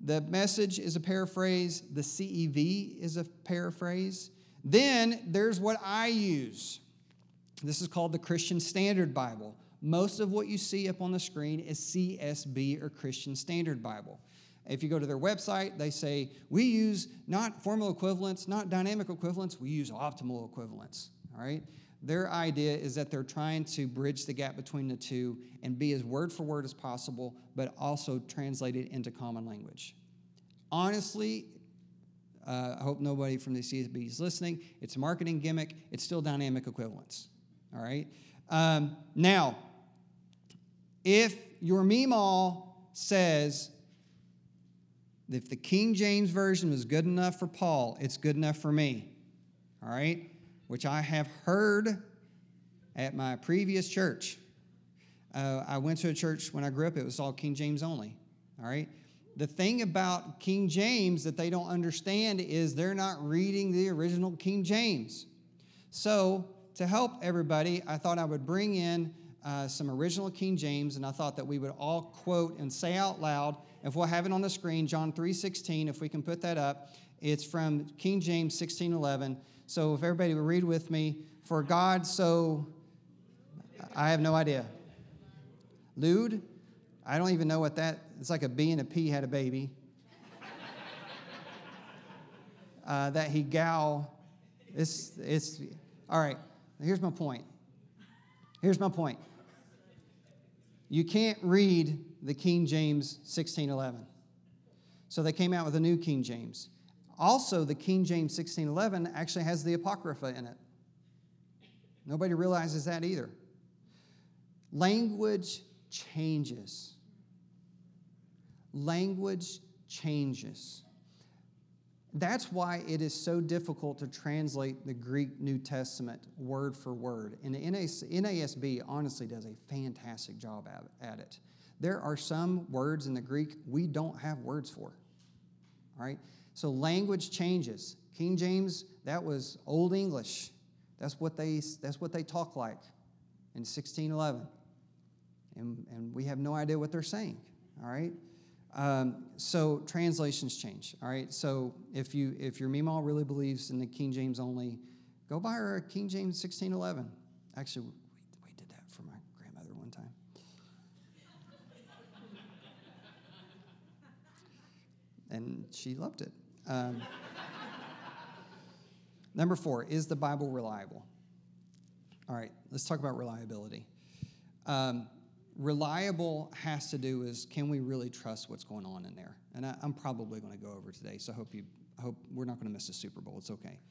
the message is a paraphrase, the CEV is a paraphrase. Then there's what I use. This is called the Christian Standard Bible. Most of what you see up on the screen is CSB or Christian Standard Bible. If you go to their website, they say, we use not formal equivalents, not dynamic equivalents, we use optimal equivalents. All right? Their idea is that they're trying to bridge the gap between the two and be as word for word as possible, but also translate it into common language. Honestly, uh, I hope nobody from the CSB is listening. It's a marketing gimmick. It's still dynamic equivalence. All right? Um, now, if your Meemaw says if the King James Version was good enough for Paul, it's good enough for me. All right? Which I have heard at my previous church. Uh, I went to a church when I grew up, it was all King James only. All right? The thing about King James that they don't understand is they're not reading the original King James. So, to help everybody, I thought I would bring in uh, some original King James, and I thought that we would all quote and say out loud if we'll have it on the screen, John 3:16, if we can put that up, it's from King James 16:11. So if everybody would read with me, for God so I have no idea. Lewd, I don't even know what that. It's like a B and a P had a baby. uh, that he gal. It's it's all right. Here's my point. Here's my point. You can't read the King James 1611. So they came out with a new King James. Also, the King James 1611 actually has the Apocrypha in it. Nobody realizes that either. Language changes. Language changes. That's why it is so difficult to translate the Greek New Testament word for word. And the NASB honestly does a fantastic job at it. There are some words in the Greek we don't have words for. All right? So language changes. King James, that was Old English. That's what they, that's what they talk like in 1611. And, and we have no idea what they're saying. All right? Um, so translations change. All right. So if you if your Meemaw really believes in the King James only, go buy her a King James 1611. Actually, we, we did that for my grandmother one time. and she loved it. Um, number four, is the Bible reliable? All right, let's talk about reliability. Um, reliable has to do is can we really trust what's going on in there? And I, am probably going to go over today, so I hope you hope we're not going to miss the Super Bowl. It's okay.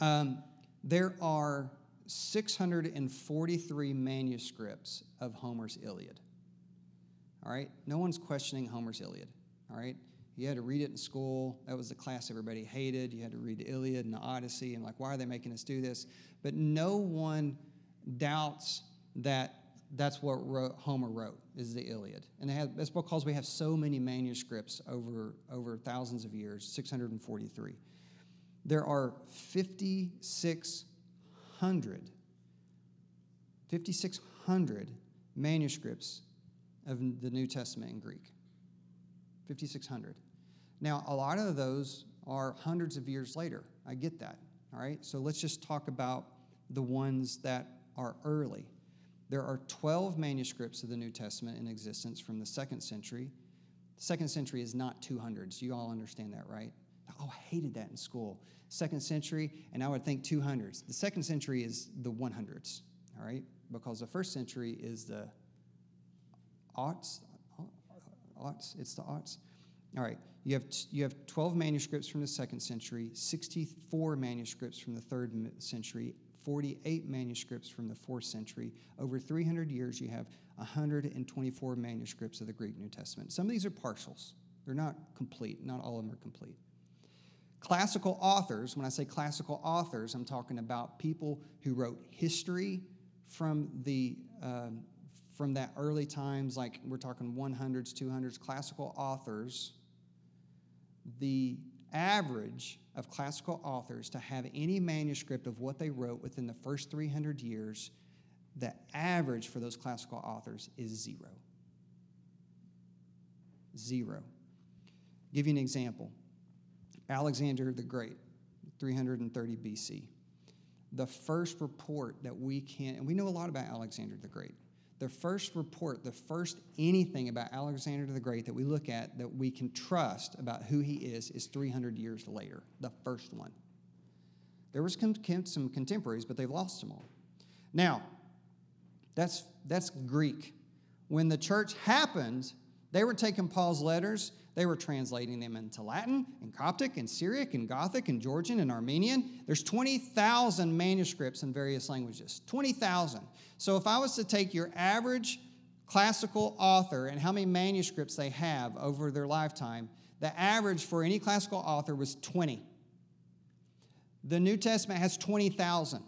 Um, there are 643 manuscripts of Homer's Iliad. All right, no one's questioning Homer's Iliad. All right, you had to read it in school. That was the class everybody hated. You had to read the Iliad and the Odyssey, and like, why are they making us do this? But no one doubts that that's what wrote, Homer wrote is the Iliad, and have, that's because we have so many manuscripts over over thousands of years, 643. There are 5,600 5,600 manuscripts of the New Testament in Greek. 5,600. Now, a lot of those are hundreds of years later. I get that. All right. So let's just talk about the ones that are early. There are 12 manuscripts of the New Testament in existence from the second century. The second century is not 200s. You all understand that, right? Oh, I hated that in school. Second century, and I would think 200s. The second century is the 100s, all right? Because the first century is the aughts. Aughts, it's the aughts. All right, you have, you have 12 manuscripts from the second century, 64 manuscripts from the third century, 48 manuscripts from the fourth century. Over 300 years, you have 124 manuscripts of the Greek New Testament. Some of these are partials, they're not complete, not all of them are complete. Classical authors, when I say classical authors, I'm talking about people who wrote history from the um, from that early times, like we're talking 100s, 200s, classical authors. The average of classical authors to have any manuscript of what they wrote within the first 300 years, the average for those classical authors is zero. Zero. give you an example Alexander the Great, 330 BC. The first report that we can, and we know a lot about Alexander the Great the first report, the first anything about Alexander the Great that we look at that we can trust about who he is is 300 years later, the first one. There was some contemporaries, but they've lost them all. Now, that's, that's Greek. When the church happened, they were taking Paul's letters they were translating them into Latin and Coptic and Syriac and Gothic and Georgian and Armenian. There's 20,000 manuscripts in various languages. 20,000. So if I was to take your average classical author and how many manuscripts they have over their lifetime, the average for any classical author was 20. The New Testament has 20,000.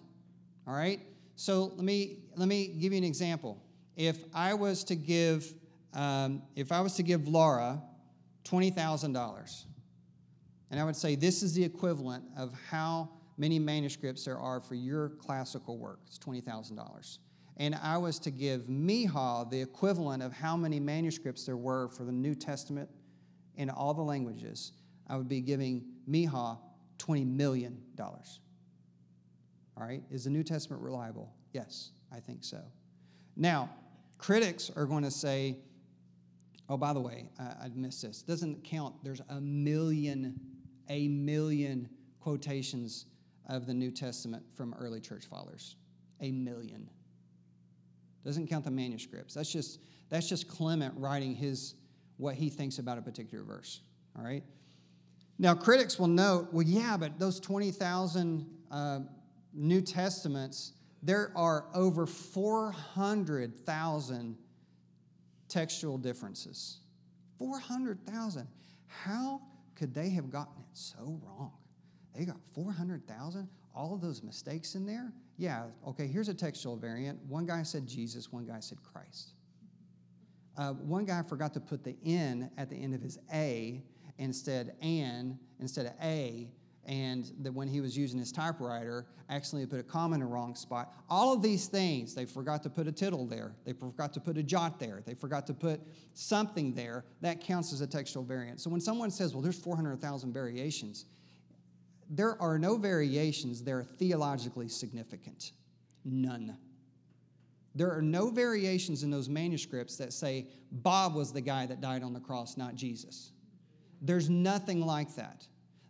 All right? So let me let me give you an example. If I was to give um, if I was to give Laura $20,000. And I would say this is the equivalent of how many manuscripts there are for your classical work. It's $20,000. And I was to give Miha the equivalent of how many manuscripts there were for the New Testament in all the languages. I would be giving Miha $20 million. All right? Is the New Testament reliable? Yes, I think so. Now, critics are going to say, Oh, by the way, I, I missed this. Doesn't count. There's a million, a million quotations of the New Testament from early church fathers. A million. Doesn't count the manuscripts. That's just that's just Clement writing his what he thinks about a particular verse. All right. Now, critics will note, well, yeah, but those 20,000 uh, New Testaments, there are over 400,000 textual differences. 400,000. How could they have gotten it so wrong? They got 400,000, all of those mistakes in there. Yeah, okay, here's a textual variant. One guy said Jesus, one guy said Christ. Uh, one guy forgot to put the N at the end of his A instead an instead of a and that when he was using his typewriter, accidentally put a comma in the wrong spot. All of these things, they forgot to put a tittle there. They forgot to put a jot there. They forgot to put something there. That counts as a textual variant. So when someone says, well, there's 400,000 variations, there are no variations that are theologically significant. None. There are no variations in those manuscripts that say Bob was the guy that died on the cross, not Jesus. There's nothing like that.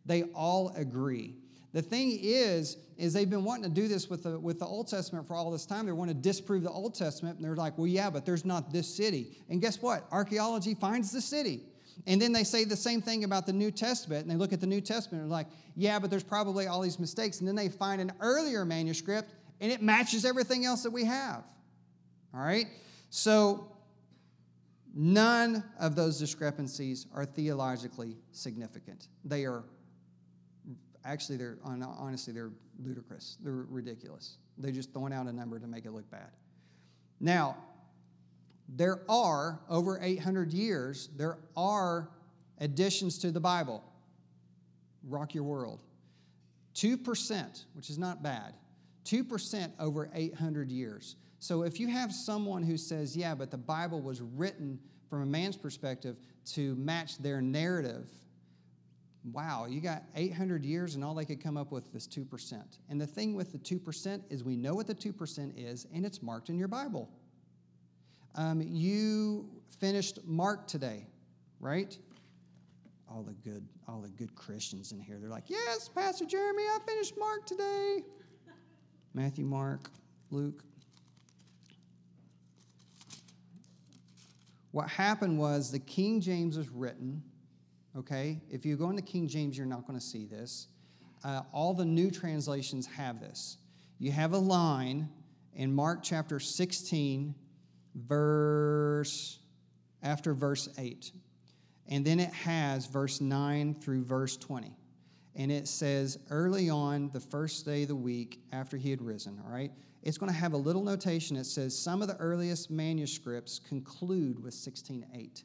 They all agree. The thing is, is they've been wanting to do this with the, with the Old Testament for all this time. They want to disprove the Old Testament, and they're like, well, yeah, but there's not this city. And guess what? Archaeology finds the city. And then they say the same thing about the New Testament, and they look at the New Testament and they're like, yeah, but there's probably all these mistakes. And then they find an earlier manuscript, and it matches everything else that we have. All right? So none of those discrepancies are theologically significant. They are actually, they're honestly, they're ludicrous. They're ridiculous. They're just throwing out a number to make it look bad. Now, there are, over 800 years, there are additions to the Bible. Rock your world. 2%, which is not bad, 2% over 800 years. So if you have someone who says, yeah, but the Bible was written from a man's perspective to match their narrative, wow, you got 800 years and all they could come up with is 2%. And the thing with the 2% is we know what the 2% is and it's marked in your Bible. Um, you finished Mark today, right? All the good, all the good Christians in here. They're like, yes, Pastor Jeremy, I finished Mark today. Matthew, Mark, Luke, What happened was the King James was written, okay? If you go into King James, you're not going to see this. Uh, all the new translations have this. You have a line in Mark chapter 16, verse, after verse 8. And then it has verse 9 through verse 20. And it says, early on the first day of the week after he had risen, all right? it's going to have a little notation that says some of the earliest manuscripts conclude with 16:8.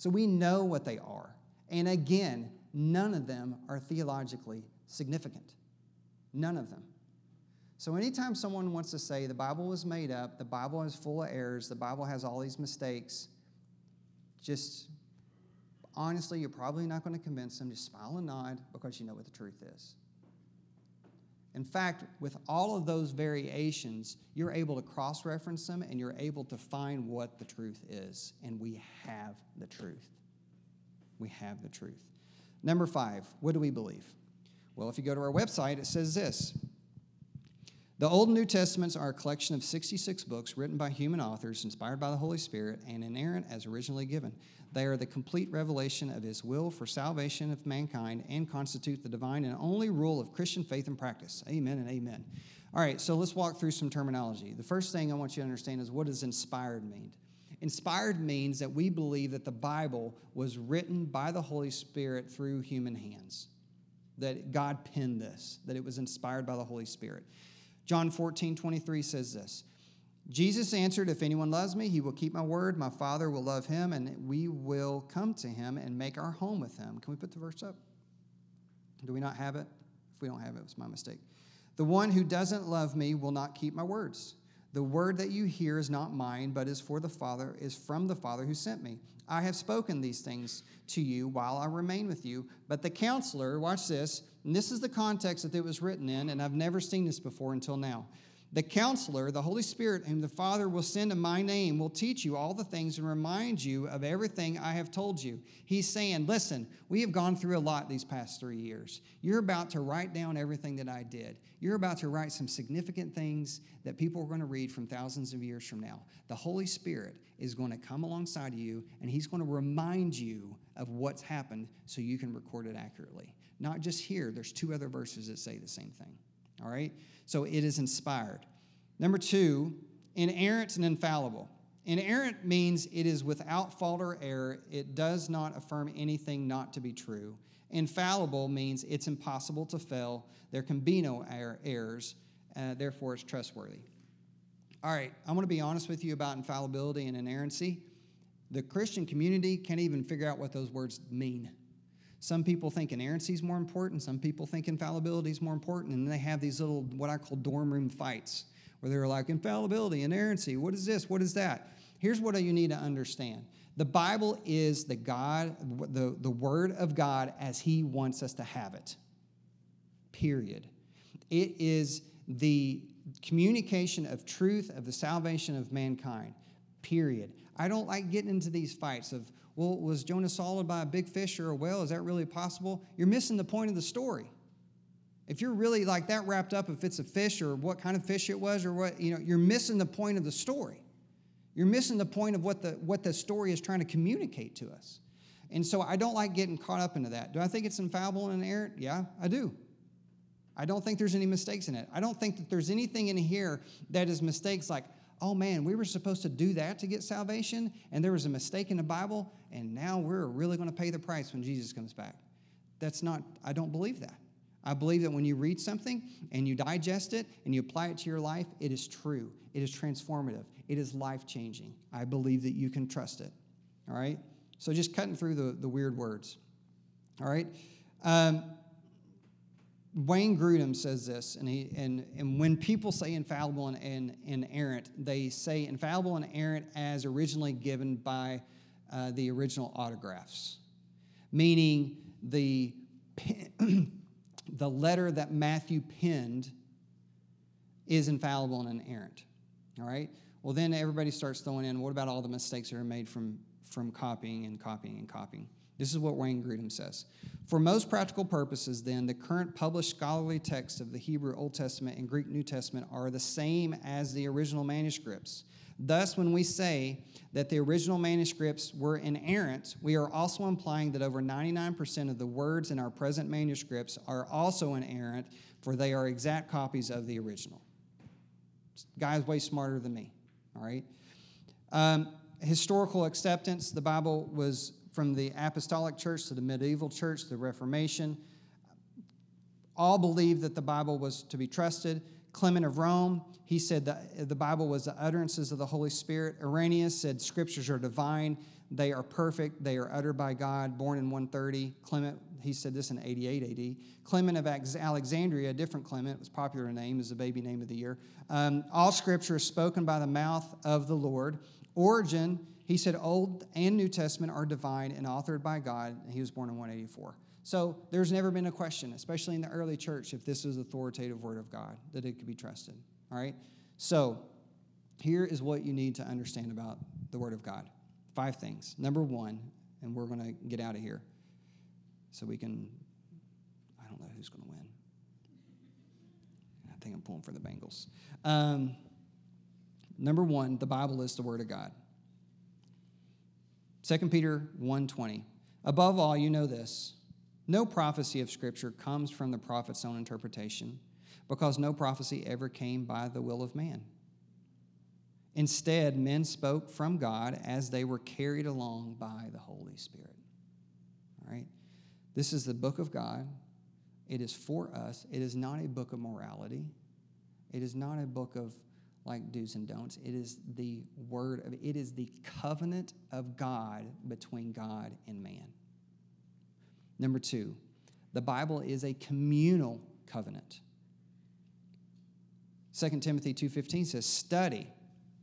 So we know what they are. And again, none of them are theologically significant. None of them. So anytime someone wants to say the Bible was made up, the Bible is full of errors, the Bible has all these mistakes, just honestly, you're probably not going to convince them. Just smile and nod because you know what the truth is. In fact, with all of those variations, you're able to cross reference them and you're able to find what the truth is. And we have the truth. We have the truth. Number five, what do we believe? Well, if you go to our website, it says this The Old and New Testaments are a collection of 66 books written by human authors, inspired by the Holy Spirit, and inerrant as originally given. They are the complete revelation of His will for salvation of mankind and constitute the divine and only rule of Christian faith and practice. Amen and amen. All right, so let's walk through some terminology. The first thing I want you to understand is what does inspired mean? Inspired means that we believe that the Bible was written by the Holy Spirit through human hands, that God penned this, that it was inspired by the Holy Spirit. John 14, 23 says this Jesus answered, If anyone loves me, he will keep my word. My Father will love him, and we will come to him and make our home with him. Can we put the verse up? Do we not have it? If we don't have it, it's my mistake. The one who doesn't love me will not keep my words. The word that you hear is not mine, but is for the Father, is from the Father who sent me. I have spoken these things to you while I remain with you. But the counselor, watch this, and this is the context that it was written in, and I've never seen this before until now. The counselor, the Holy Spirit, whom the Father will send in my name, will teach you all the things and remind you of everything I have told you. He's saying, Listen, we have gone through a lot these past three years. You're about to write down everything that I did. You're about to write some significant things that people are going to read from thousands of years from now. The Holy Spirit is going to come alongside of you and He's going to remind you of what's happened so you can record it accurately. Not just here, there's two other verses that say the same thing. All right? So it is inspired. Number two, inerrant and infallible. Inerrant means it is without fault or error. It does not affirm anything not to be true. Infallible means it's impossible to fail. There can be no er- errors. Uh, therefore, it's trustworthy. All right, I want to be honest with you about infallibility and inerrancy. The Christian community can't even figure out what those words mean. Some people think inerrancy is more important. Some people think infallibility is more important. And they have these little, what I call dorm room fights where they're like, infallibility, inerrancy, what is this? What is that? Here's what you need to understand the Bible is the God, the, the Word of God as He wants us to have it. Period. It is the communication of truth of the salvation of mankind. Period. I don't like getting into these fights of, well, was Jonah swallowed by a big fish or a whale? Is that really possible? You're missing the point of the story. If you're really like that wrapped up, if it's a fish or what kind of fish it was or what, you know, you're missing the point of the story. You're missing the point of what the, what the story is trying to communicate to us. And so I don't like getting caught up into that. Do I think it's infallible and inerrant? Yeah, I do. I don't think there's any mistakes in it. I don't think that there's anything in here that is mistakes like, oh man, we were supposed to do that to get salvation, and there was a mistake in the Bible, and now we're really going to pay the price when Jesus comes back. That's not, I don't believe that. I believe that when you read something and you digest it and you apply it to your life, it is true. It is transformative. It is life changing. I believe that you can trust it. All right? So just cutting through the, the weird words. All right? Um, Wayne Grudem says this, and, he, and, and when people say infallible and, and, inerrant, they say infallible and errant as originally given by uh, the original autographs, meaning the the letter that Matthew penned is infallible and inerrant. All right? Well, then everybody starts throwing in what about all the mistakes that are made from, from copying and copying and copying? This is what Wayne Grudem says. For most practical purposes, then, the current published scholarly texts of the Hebrew Old Testament and Greek New Testament are the same as the original manuscripts. Thus, when we say that the original manuscripts were inerrant, we are also implying that over 99% of the words in our present manuscripts are also inerrant, for they are exact copies of the original. This guy's way smarter than me, all right? Um, historical acceptance the Bible was from the apostolic church to the medieval church, the Reformation. All believed that the Bible was to be trusted. Clement of Rome, he said that the Bible was the utterances of the Holy Spirit. Irenaeus said scriptures are divine, they are perfect, they are uttered by God, born in 130. Clement, he said this in 88 AD. Clement of Alexandria, a different Clement, was popular name, is the baby name of the year. Um, all scripture is spoken by the mouth of the Lord. Origen, he said Old and New Testament are divine and authored by God, and he was born in 184. So there's never been a question, especially in the early church, if this was authoritative word of God, that it could be trusted. All right? So here is what you need to understand about the word of God. Five things. Number one, and we're going to get out of here so we can, I don't know who's going to win. I think I'm pulling for the Bengals. Um, number one, the Bible is the word of God. 2 Peter 1:20. Above all, you know this no prophecy of Scripture comes from the prophet's own interpretation because no prophecy ever came by the will of man. Instead, men spoke from God as they were carried along by the Holy Spirit. All right? This is the book of God. It is for us. It is not a book of morality. It is not a book of like do's and don'ts. It is the word of it is the covenant of God between God and man. Number two, the Bible is a communal covenant. 2 Timothy 2.15 says, study,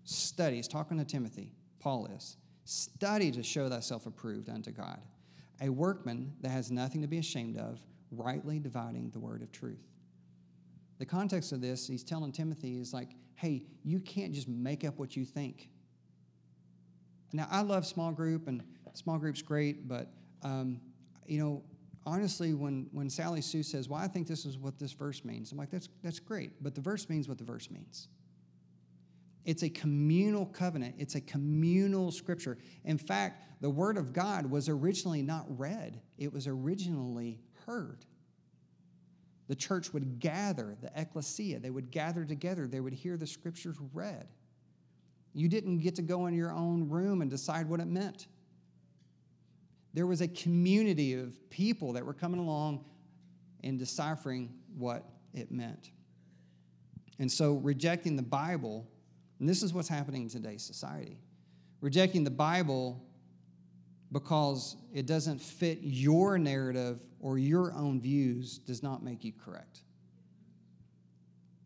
study. He's talking to Timothy, Paul is. Study to show thyself approved unto God, a workman that has nothing to be ashamed of, rightly dividing the word of truth. The context of this, he's telling Timothy, is like, hey, you can't just make up what you think. Now, I love small group, and small group's great, but um, you know, honestly, when, when Sally Sue says, Well, I think this is what this verse means, I'm like, That's, that's great, but the verse means what the verse means. It's a communal covenant, it's a communal scripture. In fact, the Word of God was originally not read, it was originally heard. The church would gather, the ecclesia, they would gather together, they would hear the scriptures read. You didn't get to go in your own room and decide what it meant. There was a community of people that were coming along and deciphering what it meant. And so, rejecting the Bible, and this is what's happening in today's society, rejecting the Bible because it doesn't fit your narrative or your own views does not make you correct.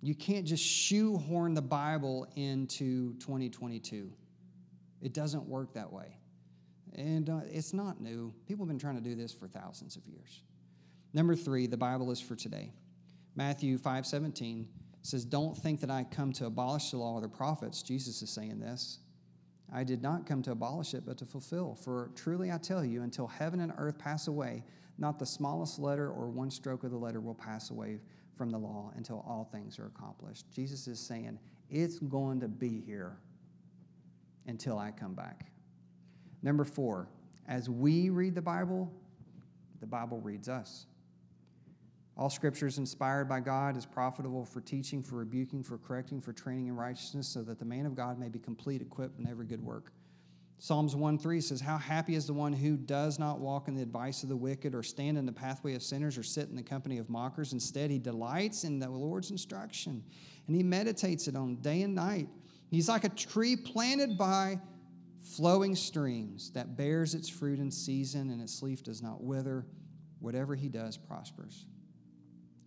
You can't just shoehorn the Bible into 2022. It doesn't work that way. And uh, it's not new. People have been trying to do this for thousands of years. Number three, the Bible is for today. Matthew 5 17 says, Don't think that I come to abolish the law or the prophets. Jesus is saying this. I did not come to abolish it, but to fulfill. For truly I tell you, until heaven and earth pass away, not the smallest letter or one stroke of the letter will pass away from the law until all things are accomplished. Jesus is saying, It's going to be here until I come back. Number four, as we read the Bible, the Bible reads us. All scripture is inspired by God, is profitable for teaching, for rebuking, for correcting, for training in righteousness, so that the man of God may be complete, equipped in every good work. Psalms 1 3 says, How happy is the one who does not walk in the advice of the wicked, or stand in the pathway of sinners, or sit in the company of mockers. Instead, he delights in the Lord's instruction, and he meditates it on day and night. He's like a tree planted by flowing streams that bears its fruit in season, and its leaf does not wither. Whatever he does prospers.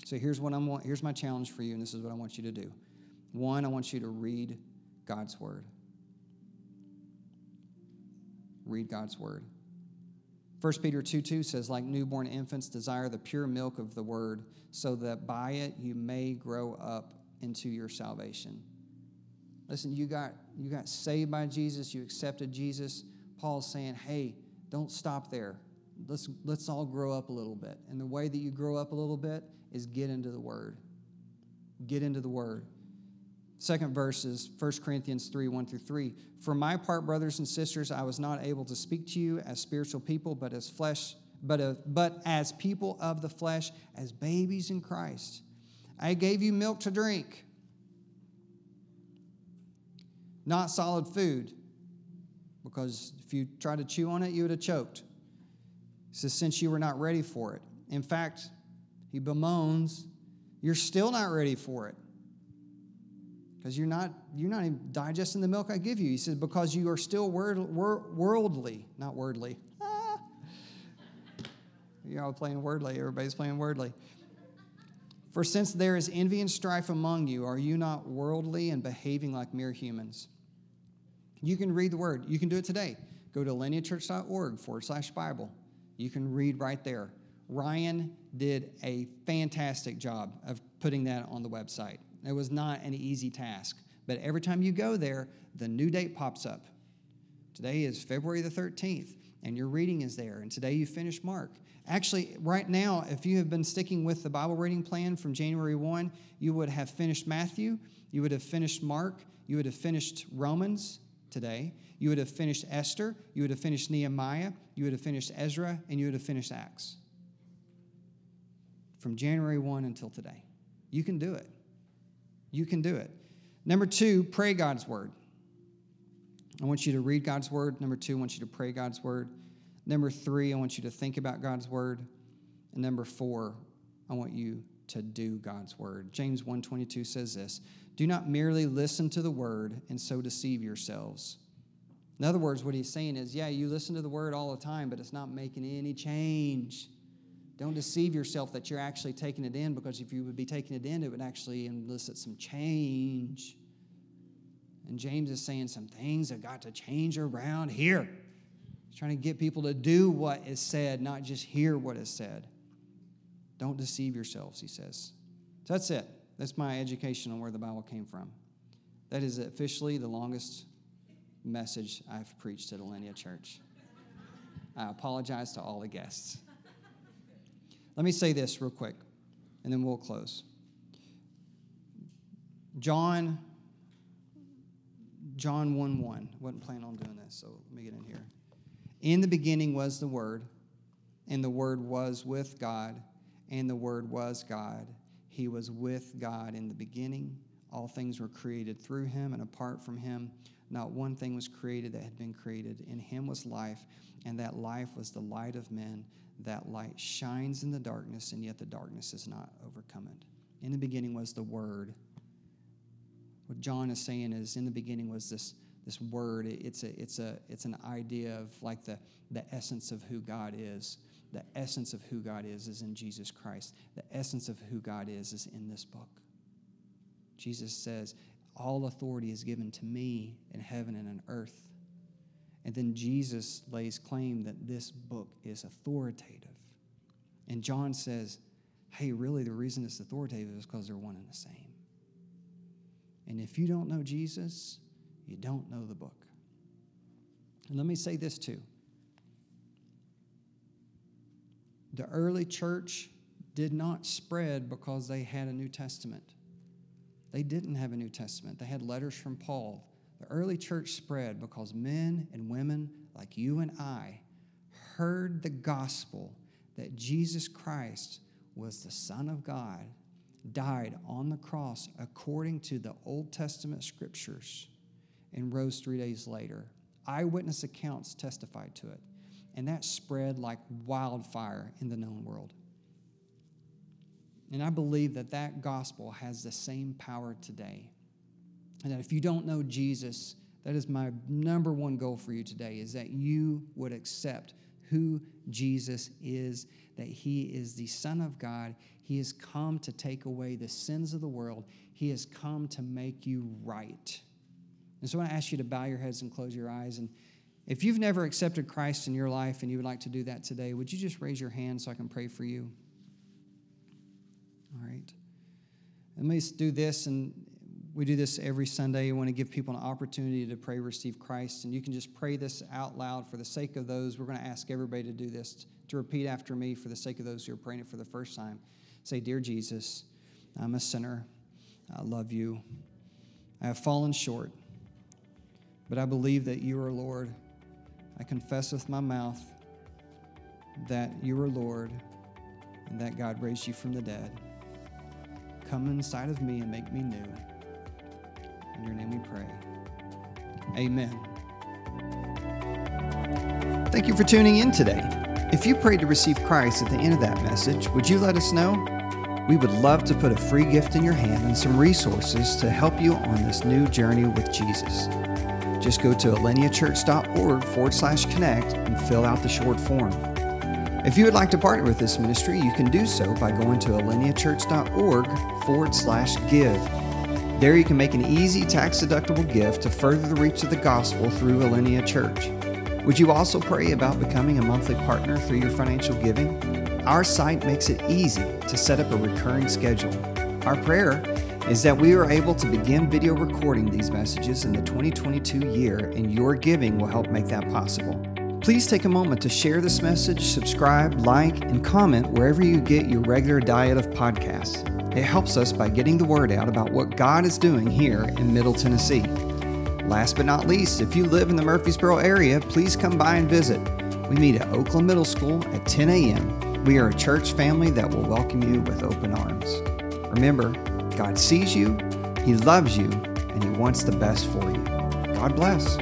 So here's what I'm here's my challenge for you, and this is what I want you to do. One, I want you to read God's word. Read God's word. 1 Peter 2 2 says, like newborn infants, desire the pure milk of the word, so that by it you may grow up into your salvation. Listen, you got you got saved by Jesus, you accepted Jesus. Paul's saying, hey, don't stop there. Let's let's all grow up a little bit. And the way that you grow up a little bit is get into the Word. Get into the Word. Second verse is 1 Corinthians 3 1 through 3. For my part, brothers and sisters, I was not able to speak to you as spiritual people, but as flesh, but, uh, but as people of the flesh, as babies in Christ. I gave you milk to drink, not solid food, because if you tried to chew on it, you would have choked. Says, since you were not ready for it. In fact, he bemoans, you're still not ready for it. Because you're not, you're not even digesting the milk I give you. He says, because you are still worldly, not wordly. Ah. You're all playing Wordle. Everybody's playing Wordle. For since there is envy and strife among you, are you not worldly and behaving like mere humans? You can read the word. You can do it today. Go to lineagechurch.org forward slash Bible. You can read right there. Ryan did a fantastic job of putting that on the website. It was not an easy task, but every time you go there, the new date pops up. Today is February the 13th, and your reading is there, and today you finish Mark. Actually, right now, if you have been sticking with the Bible reading plan from January 1, you would have finished Matthew, you would have finished Mark, you would have finished Romans today, you would have finished Esther, you would have finished Nehemiah, you would have finished Ezra, and you would have finished Acts from January 1 until today. You can do it. You can do it. Number two, pray God's word. I want you to read God's word. Number two, I want you to pray God's word. Number three, I want you to think about God's word. And number four, I want you to do God's word. James 1:22 says this, "Do not merely listen to the word and so deceive yourselves." In other words, what he's saying is, yeah, you listen to the word all the time, but it's not making any change. Don't deceive yourself that you're actually taking it in because if you would be taking it in, it would actually elicit some change. And James is saying some things have got to change around here. He's trying to get people to do what is said, not just hear what is said. Don't deceive yourselves, he says. So that's it. That's my education on where the Bible came from. That is officially the longest message I've preached at Lineage Church. I apologize to all the guests. Let me say this real quick, and then we'll close. John John 1 1. Wasn't planning on doing this, so let me get in here. In the beginning was the Word, and the Word was with God, and the Word was God. He was with God in the beginning. All things were created through him, and apart from him, not one thing was created that had been created. In him was life, and that life was the light of men. That light shines in the darkness, and yet the darkness has not overcome it. In the beginning was the Word. What John is saying is, in the beginning was this, this word. It's, a, it's, a, it's an idea of like the, the essence of who God is. The essence of who God is is in Jesus Christ. The essence of who God is is in this book. Jesus says, All authority is given to me in heaven and on earth. And then Jesus lays claim that this book is authoritative. And John says, Hey, really, the reason it's authoritative is because they're one and the same. And if you don't know Jesus, you don't know the book. And let me say this too the early church did not spread because they had a New Testament. They didn't have a New Testament, they had letters from Paul. The early church spread because men and women like you and I heard the gospel that Jesus Christ was the Son of God, died on the cross according to the Old Testament scriptures, and rose three days later. Eyewitness accounts testified to it, and that spread like wildfire in the known world. And I believe that that gospel has the same power today. And that if you don't know Jesus, that is my number one goal for you today is that you would accept who Jesus is, that he is the Son of God. He has come to take away the sins of the world. He has come to make you right. And so I want to ask you to bow your heads and close your eyes. And if you've never accepted Christ in your life and you would like to do that today, would you just raise your hand so I can pray for you? All right. Let me do this, and we do this every Sunday. We want to give people an opportunity to pray, receive Christ. And you can just pray this out loud for the sake of those. We're going to ask everybody to do this, to repeat after me for the sake of those who are praying it for the first time. Say, Dear Jesus, I'm a sinner. I love you. I have fallen short, but I believe that you are Lord. I confess with my mouth that you are Lord and that God raised you from the dead. Come inside of me and make me new. In your name we pray. Amen. Thank you for tuning in today. If you prayed to receive Christ at the end of that message, would you let us know? We would love to put a free gift in your hand and some resources to help you on this new journey with Jesus. Just go to lineagechurch.org forward slash connect and fill out the short form. If you would like to partner with this ministry, you can do so by going to lineagechurch.org forward slash give. There you can make an easy tax deductible gift to further the reach of the gospel through Lineage Church. Would you also pray about becoming a monthly partner through your financial giving? Our site makes it easy to set up a recurring schedule. Our prayer is that we are able to begin video recording these messages in the 2022 year, and your giving will help make that possible. Please take a moment to share this message, subscribe, like, and comment wherever you get your regular diet of podcasts. It helps us by getting the word out about what God is doing here in Middle Tennessee. Last but not least, if you live in the Murfreesboro area, please come by and visit. We meet at Oakland Middle School at 10 a.m. We are a church family that will welcome you with open arms. Remember, God sees you, He loves you, and He wants the best for you. God bless.